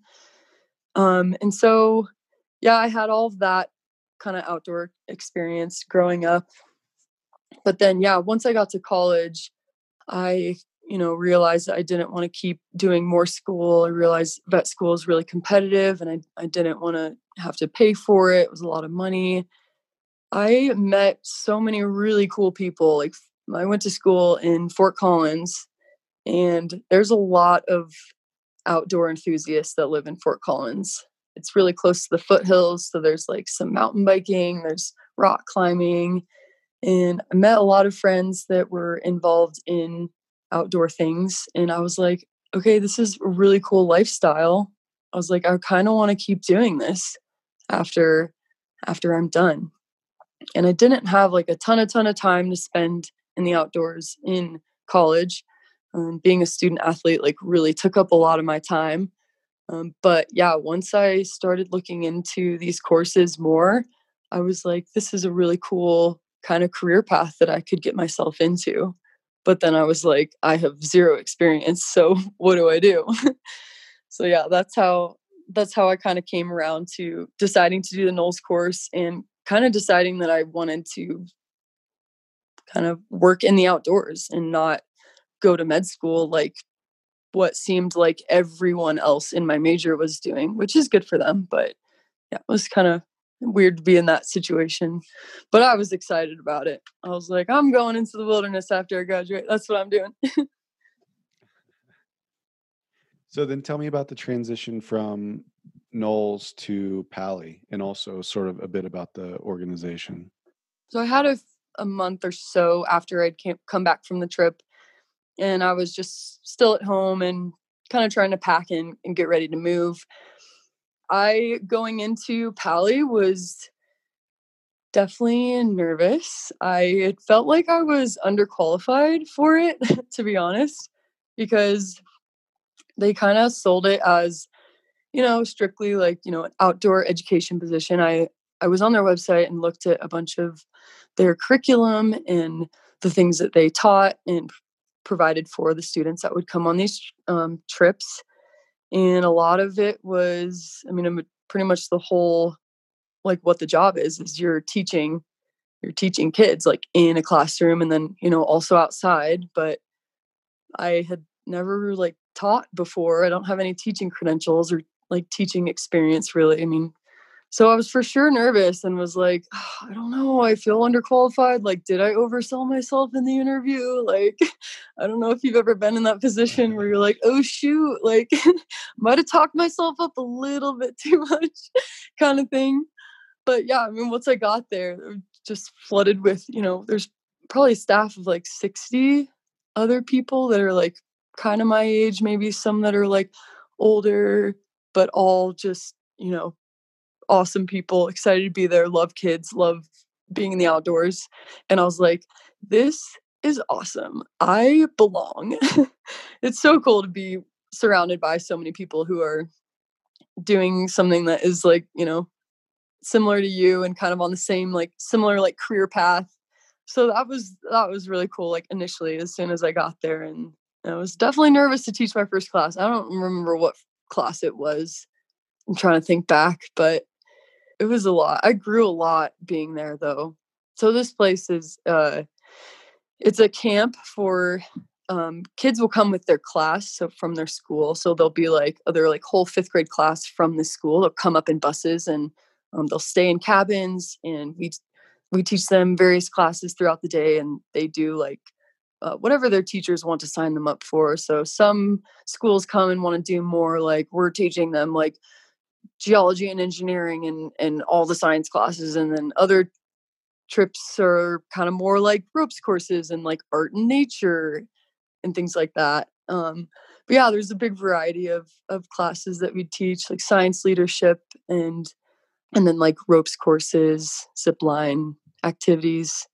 Um, and so, yeah, I had all of that kind of outdoor experience growing up. But then, yeah, once I got to college, I you know, realized I didn't want to keep doing more school. I realized vet school is really competitive and I, I didn't want to have to pay for it. It was a lot of money. I met so many really cool people. Like I went to school in Fort Collins and there's a lot of outdoor enthusiasts that live in Fort Collins. It's really close to the foothills. So there's like some mountain biking, there's rock climbing. And I met a lot of friends that were involved in outdoor things. And I was like, okay, this is a really cool lifestyle. I was like, I kind of want to keep doing this after after I'm done. And I didn't have like a ton, a ton of time to spend in the outdoors in college. Um, being a student athlete like really took up a lot of my time. Um, but yeah, once I started looking into these courses more, I was like, this is a really cool kind of career path that I could get myself into but then i was like i have zero experience so what do i do so yeah that's how that's how i kind of came around to deciding to do the NOLS course and kind of deciding that i wanted to kind of work in the outdoors and not go to med school like what seemed like everyone else in my major was doing which is good for them but yeah it was kind of weird to be in that situation. But I was excited about it. I was like, I'm going into the wilderness after I graduate. That's what I'm doing. so then tell me about the transition from NOLS to Pali and also sort of a bit about the organization. So I had a, a month or so after I'd came, come back from the trip and I was just still at home and kind of trying to pack and, and get ready to move. I going into Pali was definitely nervous. I it felt like I was underqualified for it, to be honest, because they kind of sold it as, you know, strictly like, you know, an outdoor education position. I I was on their website and looked at a bunch of their curriculum and the things that they taught and provided for the students that would come on these um, trips and a lot of it was i mean pretty much the whole like what the job is is you're teaching you're teaching kids like in a classroom and then you know also outside but i had never like taught before i don't have any teaching credentials or like teaching experience really i mean so I was for sure nervous and was like, oh, I don't know, I feel underqualified. Like, did I oversell myself in the interview? Like, I don't know if you've ever been in that position where you're like, oh shoot, like might have talked myself up a little bit too much, kind of thing. But yeah, I mean, once I got there, just flooded with, you know, there's probably staff of like 60 other people that are like kind of my age, maybe some that are like older, but all just, you know, awesome people, excited to be there, love kids, love being in the outdoors. And I was like, this is awesome. I belong. it's so cool to be surrounded by so many people who are doing something that is like, you know, similar to you and kind of on the same like similar like career path. So that was that was really cool like initially as soon as I got there and I was definitely nervous to teach my first class. I don't remember what class it was. I'm trying to think back, but it was a lot. I grew a lot being there though. So this place is uh it's a camp for um, kids will come with their class so from their school so they'll be like other like whole fifth grade class from the school they'll come up in buses and um, they'll stay in cabins and we we teach them various classes throughout the day and they do like uh, whatever their teachers want to sign them up for. So some schools come and want to do more like we're teaching them like geology and engineering and and all the science classes and then other trips are kind of more like ropes courses and like art and nature and things like that um but yeah there's a big variety of of classes that we teach like science leadership and and then like ropes courses zip line activities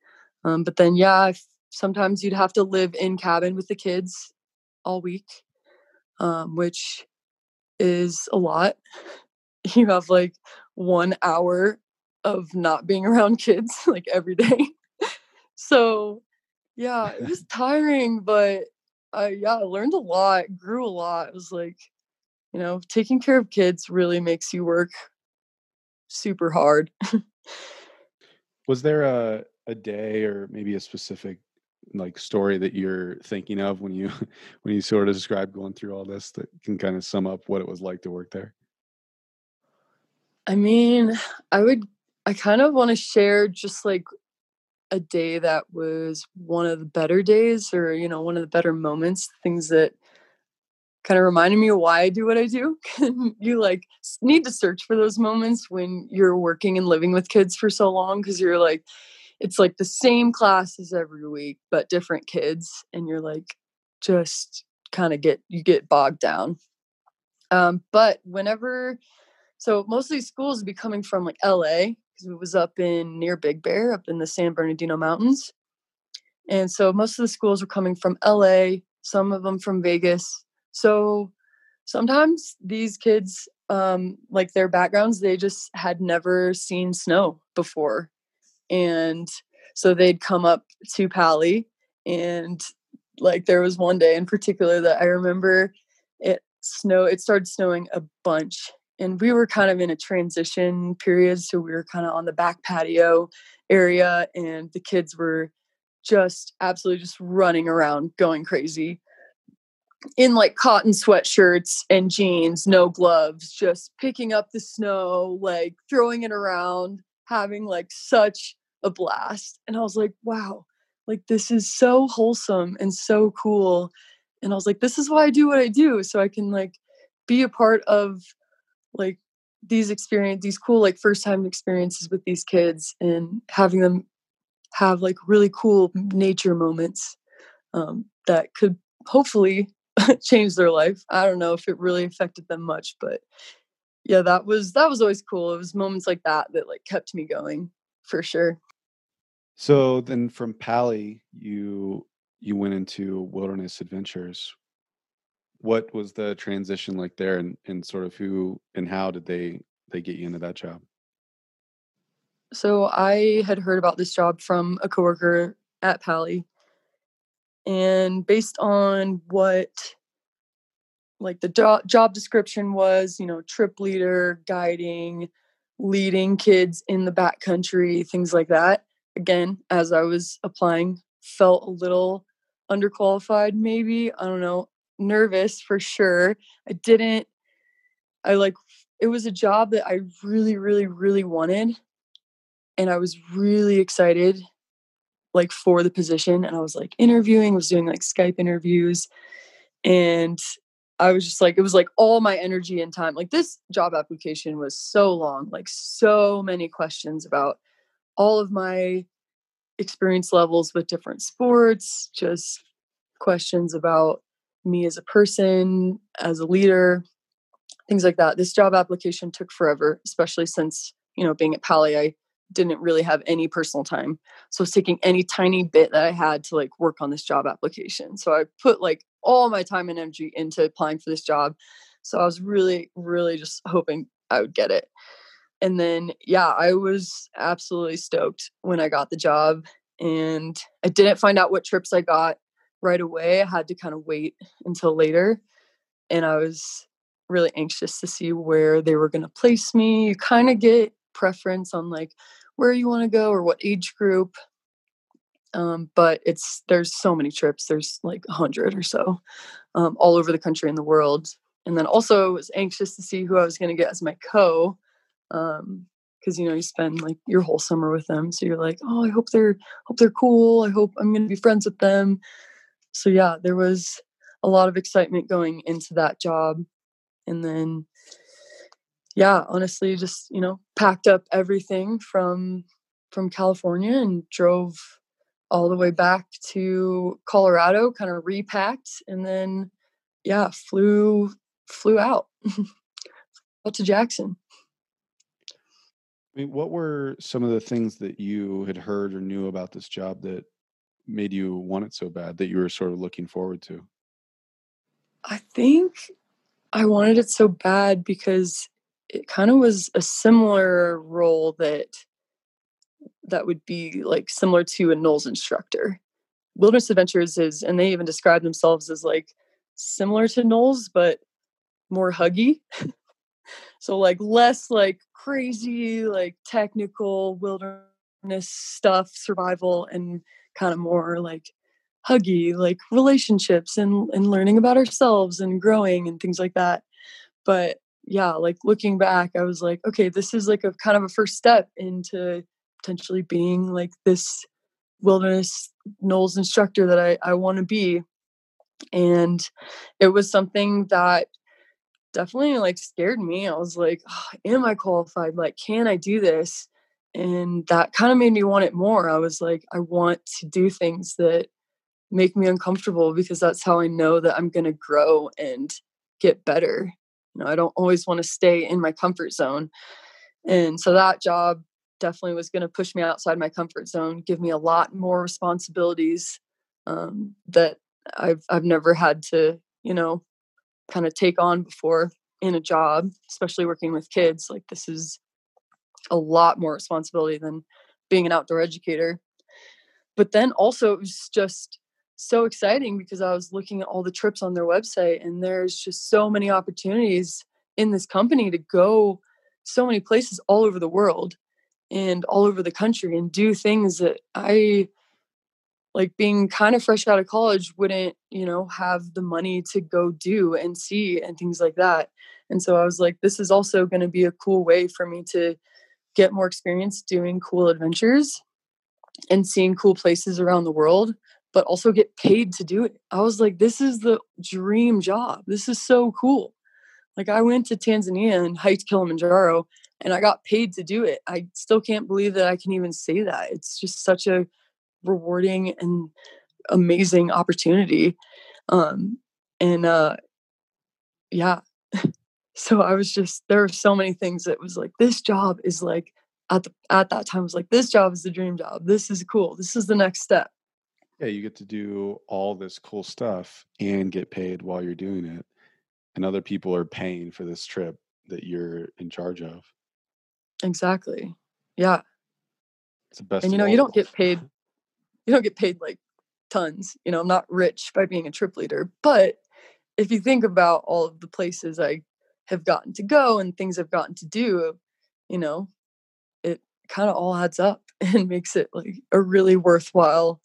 um but then yeah sometimes you'd have to live in cabin with the kids all week um which is a lot you have like one hour of not being around kids like every day. so yeah, it was tiring, but I yeah, I learned a lot, grew a lot. It was like, you know, taking care of kids really makes you work super hard. was there a a day or maybe a specific like story that you're thinking of when you when you sort of describe going through all this that can kind of sum up what it was like to work there? I mean, I would, I kind of want to share just like a day that was one of the better days or, you know, one of the better moments, things that kind of reminded me of why I do what I do. you like need to search for those moments when you're working and living with kids for so long because you're like, it's like the same classes every week, but different kids. And you're like, just kind of get, you get bogged down. Um, but whenever, so most of these schools be coming from like LA because it was up in near Big Bear, up in the San Bernardino Mountains. And so most of the schools were coming from LA, some of them from Vegas. So sometimes these kids, um, like their backgrounds, they just had never seen snow before. And so they'd come up to Pali and like there was one day in particular that I remember it snow it started snowing a bunch and we were kind of in a transition period so we were kind of on the back patio area and the kids were just absolutely just running around going crazy in like cotton sweatshirts and jeans no gloves just picking up the snow like throwing it around having like such a blast and i was like wow like this is so wholesome and so cool and i was like this is why i do what i do so i can like be a part of like these experience these cool like first time experiences with these kids and having them have like really cool nature moments um, that could hopefully change their life i don't know if it really affected them much but yeah that was that was always cool it was moments like that that like kept me going for sure. So then from pali you you went into wilderness adventures. What was the transition like there and, and sort of who and how did they they get you into that job? So i had heard about this job from a coworker at pali and based on what like the do- job description was you know trip leader guiding leading kids in the backcountry things like that again as i was applying felt a little underqualified maybe i don't know nervous for sure. I didn't I like it was a job that I really, really, really wanted. And I was really excited like for the position. And I was like interviewing, was doing like Skype interviews. And I was just like, it was like all my energy and time. Like this job application was so long, like so many questions about all of my experience levels with different sports, just questions about me as a person, as a leader, things like that. This job application took forever, especially since, you know, being at Pali, I didn't really have any personal time. So I was taking any tiny bit that I had to like work on this job application. So I put like all my time and energy into applying for this job. So I was really, really just hoping I would get it. And then, yeah, I was absolutely stoked when I got the job. And I didn't find out what trips I got right away. I had to kind of wait until later. And I was really anxious to see where they were going to place me. You kind of get preference on like where you want to go or what age group. Um, but it's there's so many trips. There's like a hundred or so um, all over the country and the world. And then also was anxious to see who I was going to get as my co. Um, because you know you spend like your whole summer with them so you're like oh i hope they're hope they're cool i hope i'm going to be friends with them so yeah there was a lot of excitement going into that job and then yeah honestly just you know packed up everything from from california and drove all the way back to colorado kind of repacked and then yeah flew flew out out to jackson I mean, what were some of the things that you had heard or knew about this job that made you want it so bad that you were sort of looking forward to? I think I wanted it so bad because it kind of was a similar role that that would be like similar to a NOLS instructor. Wilderness Adventures is, and they even describe themselves as like similar to NOLS, but more huggy. so like less like crazy, like technical wilderness stuff, survival, and kind of more like huggy, like relationships and and learning about ourselves and growing and things like that. But yeah, like looking back, I was like, okay, this is like a kind of a first step into potentially being like this wilderness NOLS instructor that I, I want to be. And it was something that definitely like scared me. I was like, oh, am I qualified? Like, can I do this? And that kind of made me want it more. I was like, I want to do things that make me uncomfortable because that's how I know that I'm going to grow and get better you know i don't always want to stay in my comfort zone and so that job definitely was going to push me outside my comfort zone give me a lot more responsibilities um, that i've i've never had to you know kind of take on before in a job especially working with kids like this is a lot more responsibility than being an outdoor educator. But then also it was just so exciting because I was looking at all the trips on their website and there's just so many opportunities in this company to go so many places all over the world and all over the country and do things that I like being kind of fresh out of college wouldn't, you know, have the money to go do and see and things like that. And so I was like this is also going to be a cool way for me to get more experience doing cool adventures and seeing cool places around the world but also get paid to do it. I was like, this is the dream job. This is so cool. Like, I went to Tanzania and hiked Kilimanjaro and I got paid to do it. I still can't believe that I can even say that. It's just such a rewarding and amazing opportunity. Um, and uh, yeah. so I was just, there were so many things that was like, this job is like, at the at that time was like this job is the dream job this is cool this is the next step yeah, you get to do all this cool stuff and get paid while you're doing it. And other people are paying for this trip that you're in charge of. Exactly. Yeah. It's the best. And you know, you don't get paid you don't get paid like tons. You know, I'm not rich by being a trip leader, but if you think about all of the places I have gotten to go and things I've gotten to do, you know, it kind of all adds up and makes it like a really worthwhile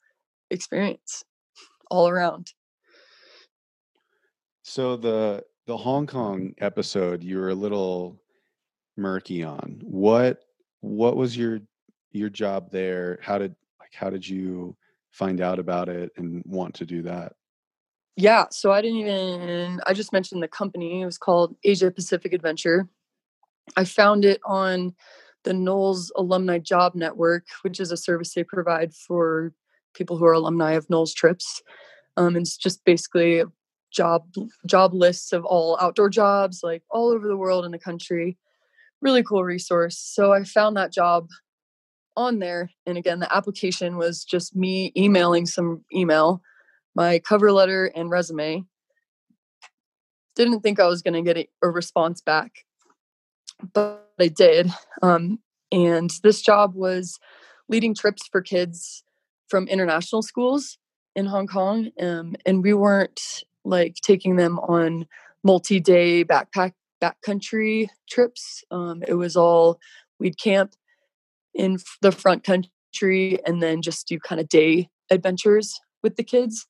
experience all around. So the the Hong Kong episode, you were a little murky on. What what was your your job there? How did like how did you find out about it and want to do that? Yeah, so I didn't even I just mentioned the company. It was called Asia Pacific Adventure. I found it on the NOLS Alumni Job Network, which is a service they provide for people who are alumni of NOLS trips. Um, it's just basically job job lists of all outdoor jobs, like all over the world in the country. Really cool resource. So I found that job on there, and again, the application was just me emailing some email, my cover letter and resume. Didn't think I was going to get a response back, but I did. Um, and this job was leading trips for kids from international schools in Hong Kong. Um, and we weren't like taking them on multi day backpack backcountry trips. Um, it was all we'd camp in the front country and then just do kind of day adventures with the kids.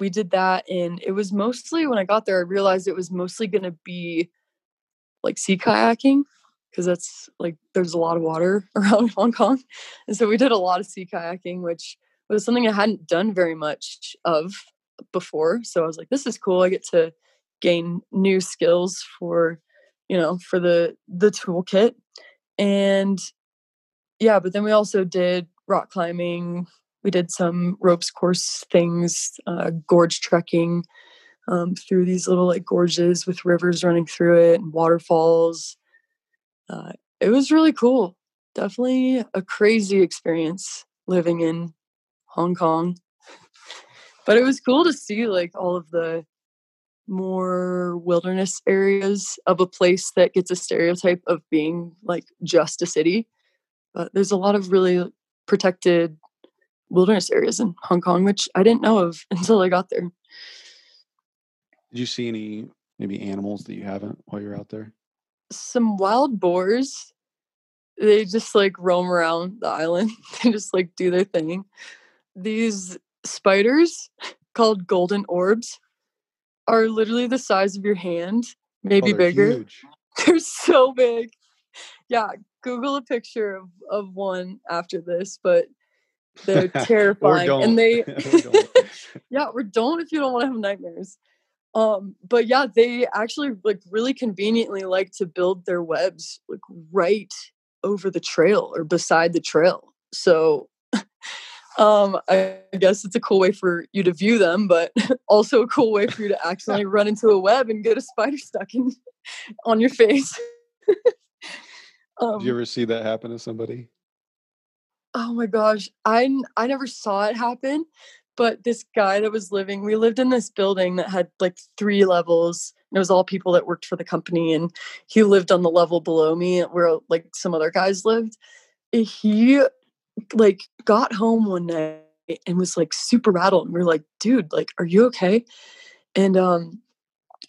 We did that, and it was mostly when I got there, I realized it was mostly going to be like sea kayaking because that's like there's a lot of water around Hong Kong. And so we did a lot of sea kayaking, which was something I hadn't done very much of before. So I was like, this is cool. I get to gain new skills for, you know, for the the toolkit. And yeah, but then we also did rock climbing. We did some ropes course things, uh, gorge trekking um, through these little like gorges with rivers running through it and waterfalls uh, it was really cool. Definitely a crazy experience living in Hong Kong. But it was cool to see like all of the more wilderness areas of a place that gets a stereotype of being like just a city. But there's a lot of really protected wilderness areas in Hong Kong, which I didn't know of until I got there. Did you see any maybe animals that you haven't while you're out there? some wild boars. They just like roam around the island. they just like do their thing. These spiders called golden orbs are literally the size of your hand, maybe oh, bigger. Huge. They're so big. Yeah, Google a picture of, of one after this, but they're terrifying. and they yeah, or don't if you don't want to have nightmares um but yeah they actually like really conveniently like to build their webs like right over the trail or beside the trail so um i guess it's a cool way for you to view them but also a cool way for you to accidentally run into a web and get a spider stuck in on your face. Um, did you ever see that happen to somebody? Oh my gosh i i never saw it happen but this guy that was living we lived in this building that had like three levels and it was all people that worked for the company and he lived on the level below me where like some other guys lived. He like got home one night and was like super rattled and we are like dude like are you okay? And um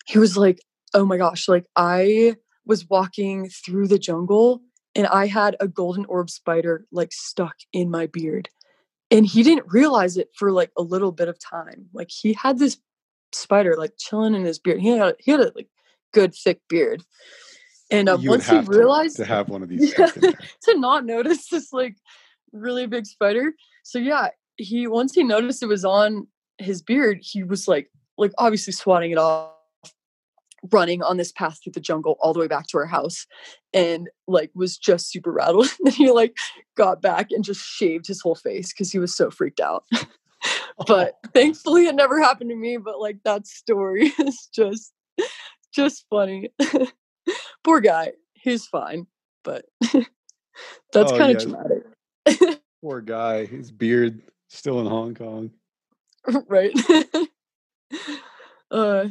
he was like oh my gosh like i was walking through the jungle and i had a golden orb spider like stuck in my beard. And he didn't realize it for like a little bit of time. Like he had this spider like chilling in his beard. He had he had a like good thick beard. And uh, once he realized to, to, have one of these yeah, to not notice this like really big spider. So yeah he once he noticed it was on his beard he was like like obviously swatting it off running on this path through the jungle all the way back to our house and like was just super rattled. And he like got back and just shaved his whole face because he was so freaked out. Oh. But thankfully it never happened to me but like that story is just just funny. Poor guy. He's fine but that's oh, kind of yeah. dramatic poor guy his beard still in hong kong right uh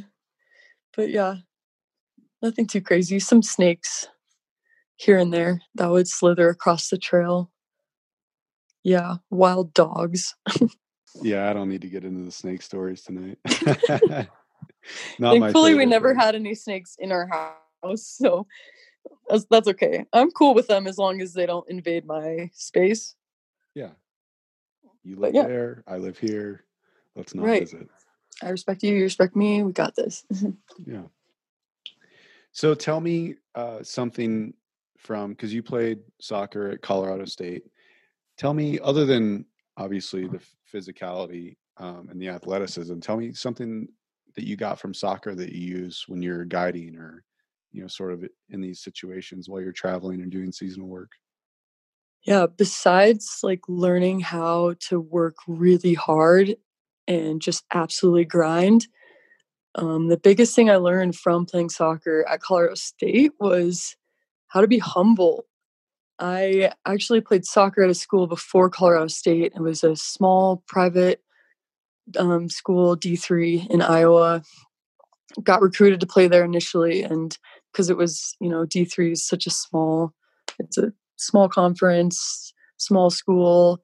but yeah, nothing too crazy. Some snakes here and there that would slither across the trail. Yeah, wild dogs. yeah, I don't need to get into the snake stories tonight. Not Thankfully, we never had any snakes in our house, so that's, that's okay. I'm cool with them as long as they don't invade my space. Yeah, you live yeah. there. I live here. Let's not right. visit. I respect you. You respect me. We got this. yeah. So tell me uh, something from because you played soccer at Colorado State. Tell me, other than obviously the physicality um, and the athleticism, tell me something that you got from soccer that you use when you're guiding or you know sort of in these situations while you're traveling and doing seasonal work. Yeah, besides like learning how to work really hard and just absolutely grind, um, the biggest thing I learned from playing soccer at Colorado State was how to be humble. I actually played soccer at a school before Colorado State. It was a small private um, school, D3 in Iowa. Got recruited to play there initially, and because it was, you know, D3 is such a small, it's a small conference, small school.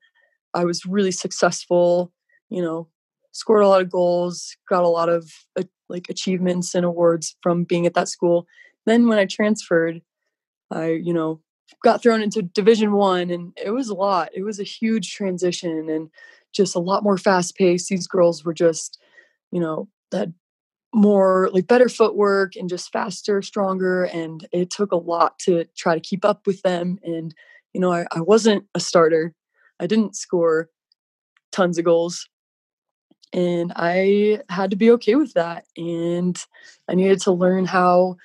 I was really successful, you know, scored a lot of goals, got a lot of uh, like achievements and awards from being at that school. Then when I transferred, I, you know, got thrown into division 1 and it was a lot. It was a huge transition and just a lot more fast paced. These girls were just, you know, that more like better footwork and just faster, stronger. And it took a lot to try to keep up with them. And, you know, I, I wasn't a starter. I didn't score tons of goals. And I had to be okay with that. And I needed to learn how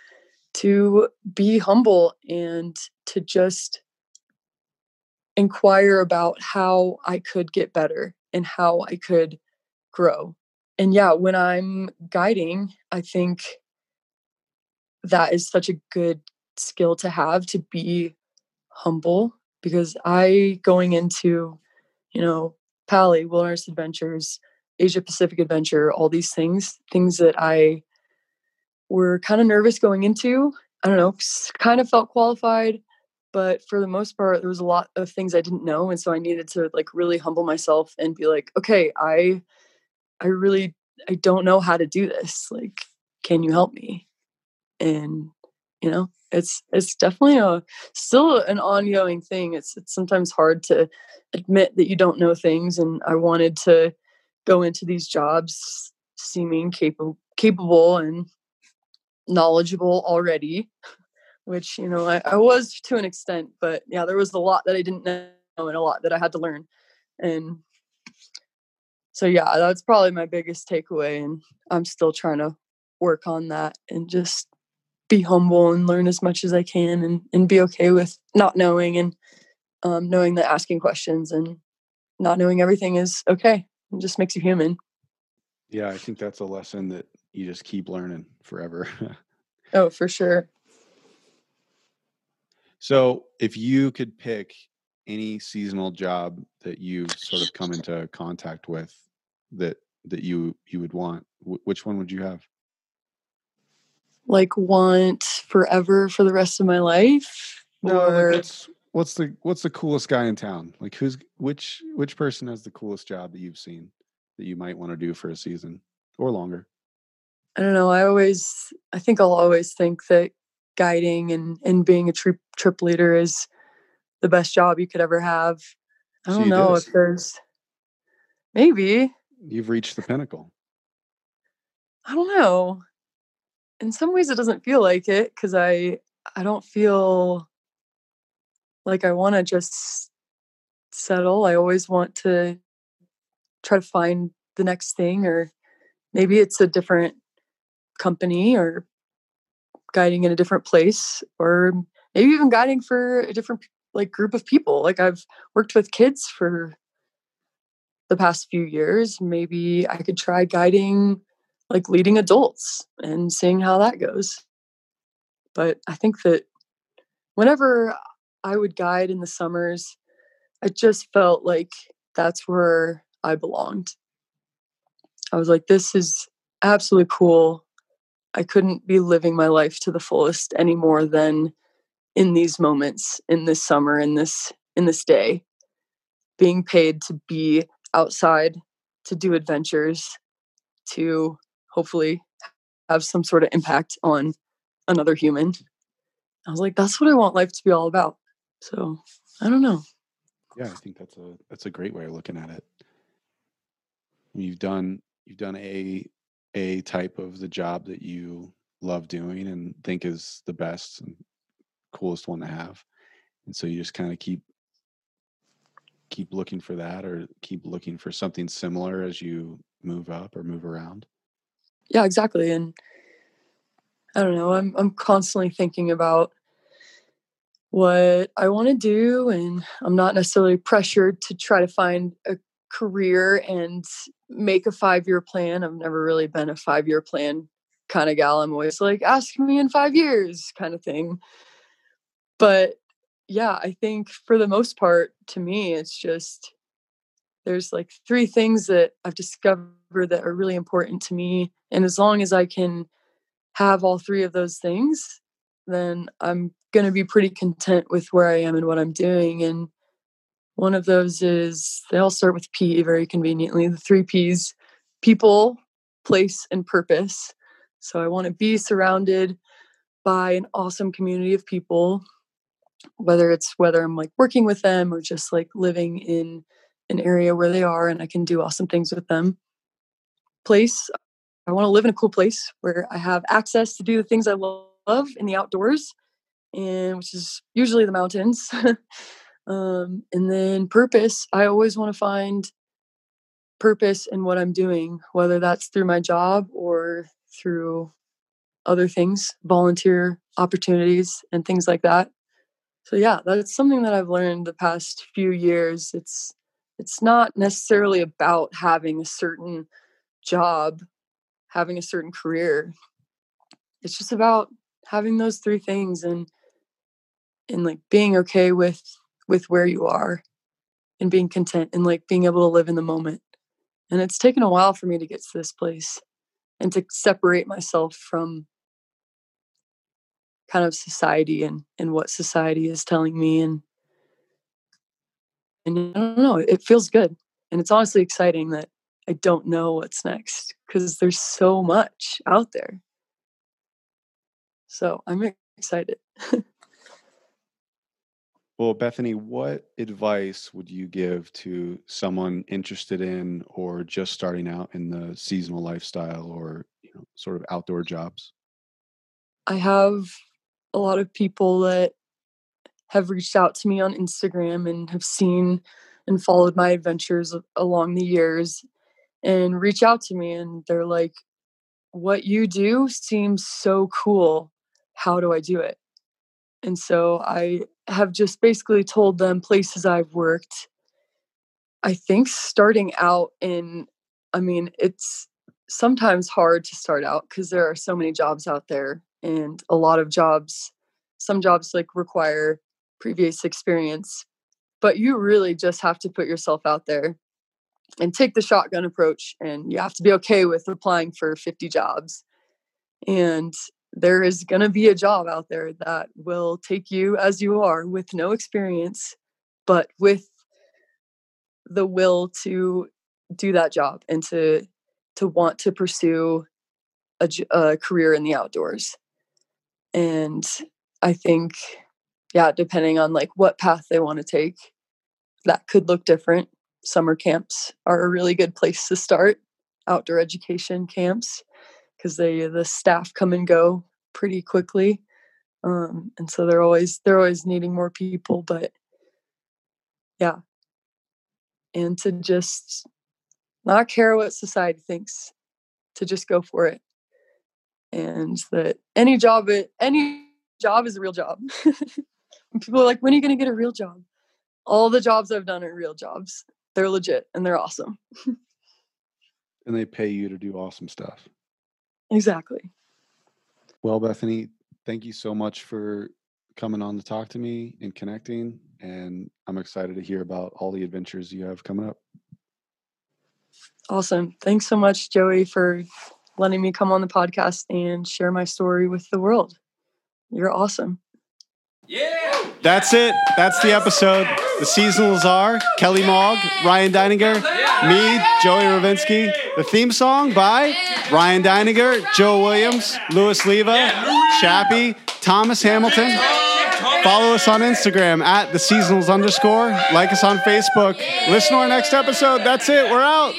to be humble and to just inquire about how I could get better and how I could grow and yeah, when I'm guiding, I think that is such a good skill to have to be humble because I going into, you know, PALI, Wilderness Adventures, Asia Pacific Adventure, all these things, things that I were kind of nervous going into. I don't know, kind of felt qualified, but for the most part, there was a lot of things I didn't know. And so I needed to like really humble myself and be like, okay, I I really I don't know how to do this. Like, can you help me? And you know, it's it's definitely a still an ongoing thing. It's it's sometimes hard to admit that you don't know things and I wanted to go into these jobs seeming capable capable and knowledgeable already which you know I, I was to an extent but yeah there was a lot that i didn't know and a lot that i had to learn and so yeah, that's probably my biggest takeaway, and I'm still trying to work on that and just be humble and learn as much as I can, and and be okay with not knowing and um, knowing that asking questions and not knowing everything is okay. It just makes you human. Yeah, I think that's a lesson that you just keep learning forever. oh, for sure. So, if you could pick any seasonal job that you've sort of come into contact with that that you you would want Wh- which one would you have? Like want forever for the rest of my life? No or... what's what's the what's the coolest guy in town? Like who's which which person has the coolest job that you've seen that you might want to do for a season or longer? I don't know i always i think i'll always think that guiding and and being a trip trip leader is the best job you could ever have. I don't so know if there's maybe you've reached the pinnacle. I don't know. In some ways it doesn't feel like it cuz I I don't feel like I want to just settle. I always want to try to find the next thing or maybe it's a different company or guiding in a different place or maybe even guiding for a different like group of people. Like I've worked with kids for the past few years. Maybe I could try guiding like leading adults and seeing how that goes. But I think that whenever I would guide in the summers, I just felt like that's where I belonged. I was like, this is absolutely cool. I couldn't be living my life to the fullest any more than in these moments in this summer in this in this day being paid to be outside to do adventures to hopefully have some sort of impact on another human. I was like that's what i want life to be all about. So i don't know. Yeah i think that's a that's a great way of looking at it. You've done you've done a a type of the job that you love doing and think is the best and coolest one to have. and so you just kind of keep keep looking for that or keep looking for something similar as you move up or move around yeah exactly and i don't know i'm i'm constantly thinking about what i want to do and i'm not necessarily pressured to try to find a career and make a 5 year plan i've never really been a 5 year plan kind of gal i'm always like ask me in 5 years kind of thing but yeah, I think for the most part, to me, it's just there's like three things that I've discovered that are really important to me. And as long as I can have all three of those things, then I'm going to be pretty content with where I am and what I'm doing. And one of those is they all start with P very conveniently the three P's people, place, and purpose. So I want to be surrounded by an awesome community of people whether it's whether I'm like working with them or just like living in an area where they are and I can do awesome things with them. Place, I want to live in a cool place where I have access to do the things I love in the outdoors, and which is usually the mountains. um, and then purpose, I always want to find purpose in what I'm doing, whether that's through my job or through other things, volunteer opportunities, and things like that so yeah that's something that i've learned the past few years. It's it's not necessarily about having a certain job having a certain career. It's just about having those three things and and like being okay with with where you are and being content and like being able to live in the moment. And it's taken a while for me to get to this place and to separate myself from kind of society and and what society is telling me and and I don't know, it feels good. And it's honestly exciting that I don't know what's next because there's so much out there. So I'm excited. well, Bethany, what advice would you give to someone interested in or just starting out in the seasonal lifestyle or you know, sort of outdoor jobs? I have a lot of people that have reached out to me on Instagram and have seen and followed my adventures along the years and reach out to me and they're like what you do seems so cool. How do i do it? And so i have just basically told them places i've worked i think starting out in i mean it's sometimes hard to start out because there are so many jobs out there and a lot of jobs some jobs like require previous experience but you really just have to put yourself out there and take the shotgun approach and you have to be okay with applying for 50 jobs and there is going to be a job out there that will take you as you are with no experience but with the will to do that job and to to want to pursue a, a career in the outdoors and i think yeah depending on like what path they want to take that could look different. Summer camps are a really good place to start outdoor education camps because they the staff come and go pretty quickly um, and so they're always they're always needing more people but yeah. And to just not care what society thinks to just go for it and that any job any job is a real job. People are like when are you going to get a real job? All the jobs i've done are real jobs. They're legit and they're awesome. And they pay you to do awesome stuff. Exactly. Well bethany thank you so much for coming on to talk to me and connecting and i'm excited to hear about all the adventures you have coming up. Awesome. Thanks so much, Joey, for letting me come on the podcast and share my story with the world. You're awesome. Yeah. That's it. That's the episode. The seasonals are Kelly Mogg, Ryan Deininger, me, Joey Ravinsky. The theme song by Ryan Deininger, Joe Williams, Louis Leva, Chappie, Thomas Hamilton. Follow us on Instagram at the seasonals underscore. Like us on Facebook. Listen to our next episode. That's it. We're out.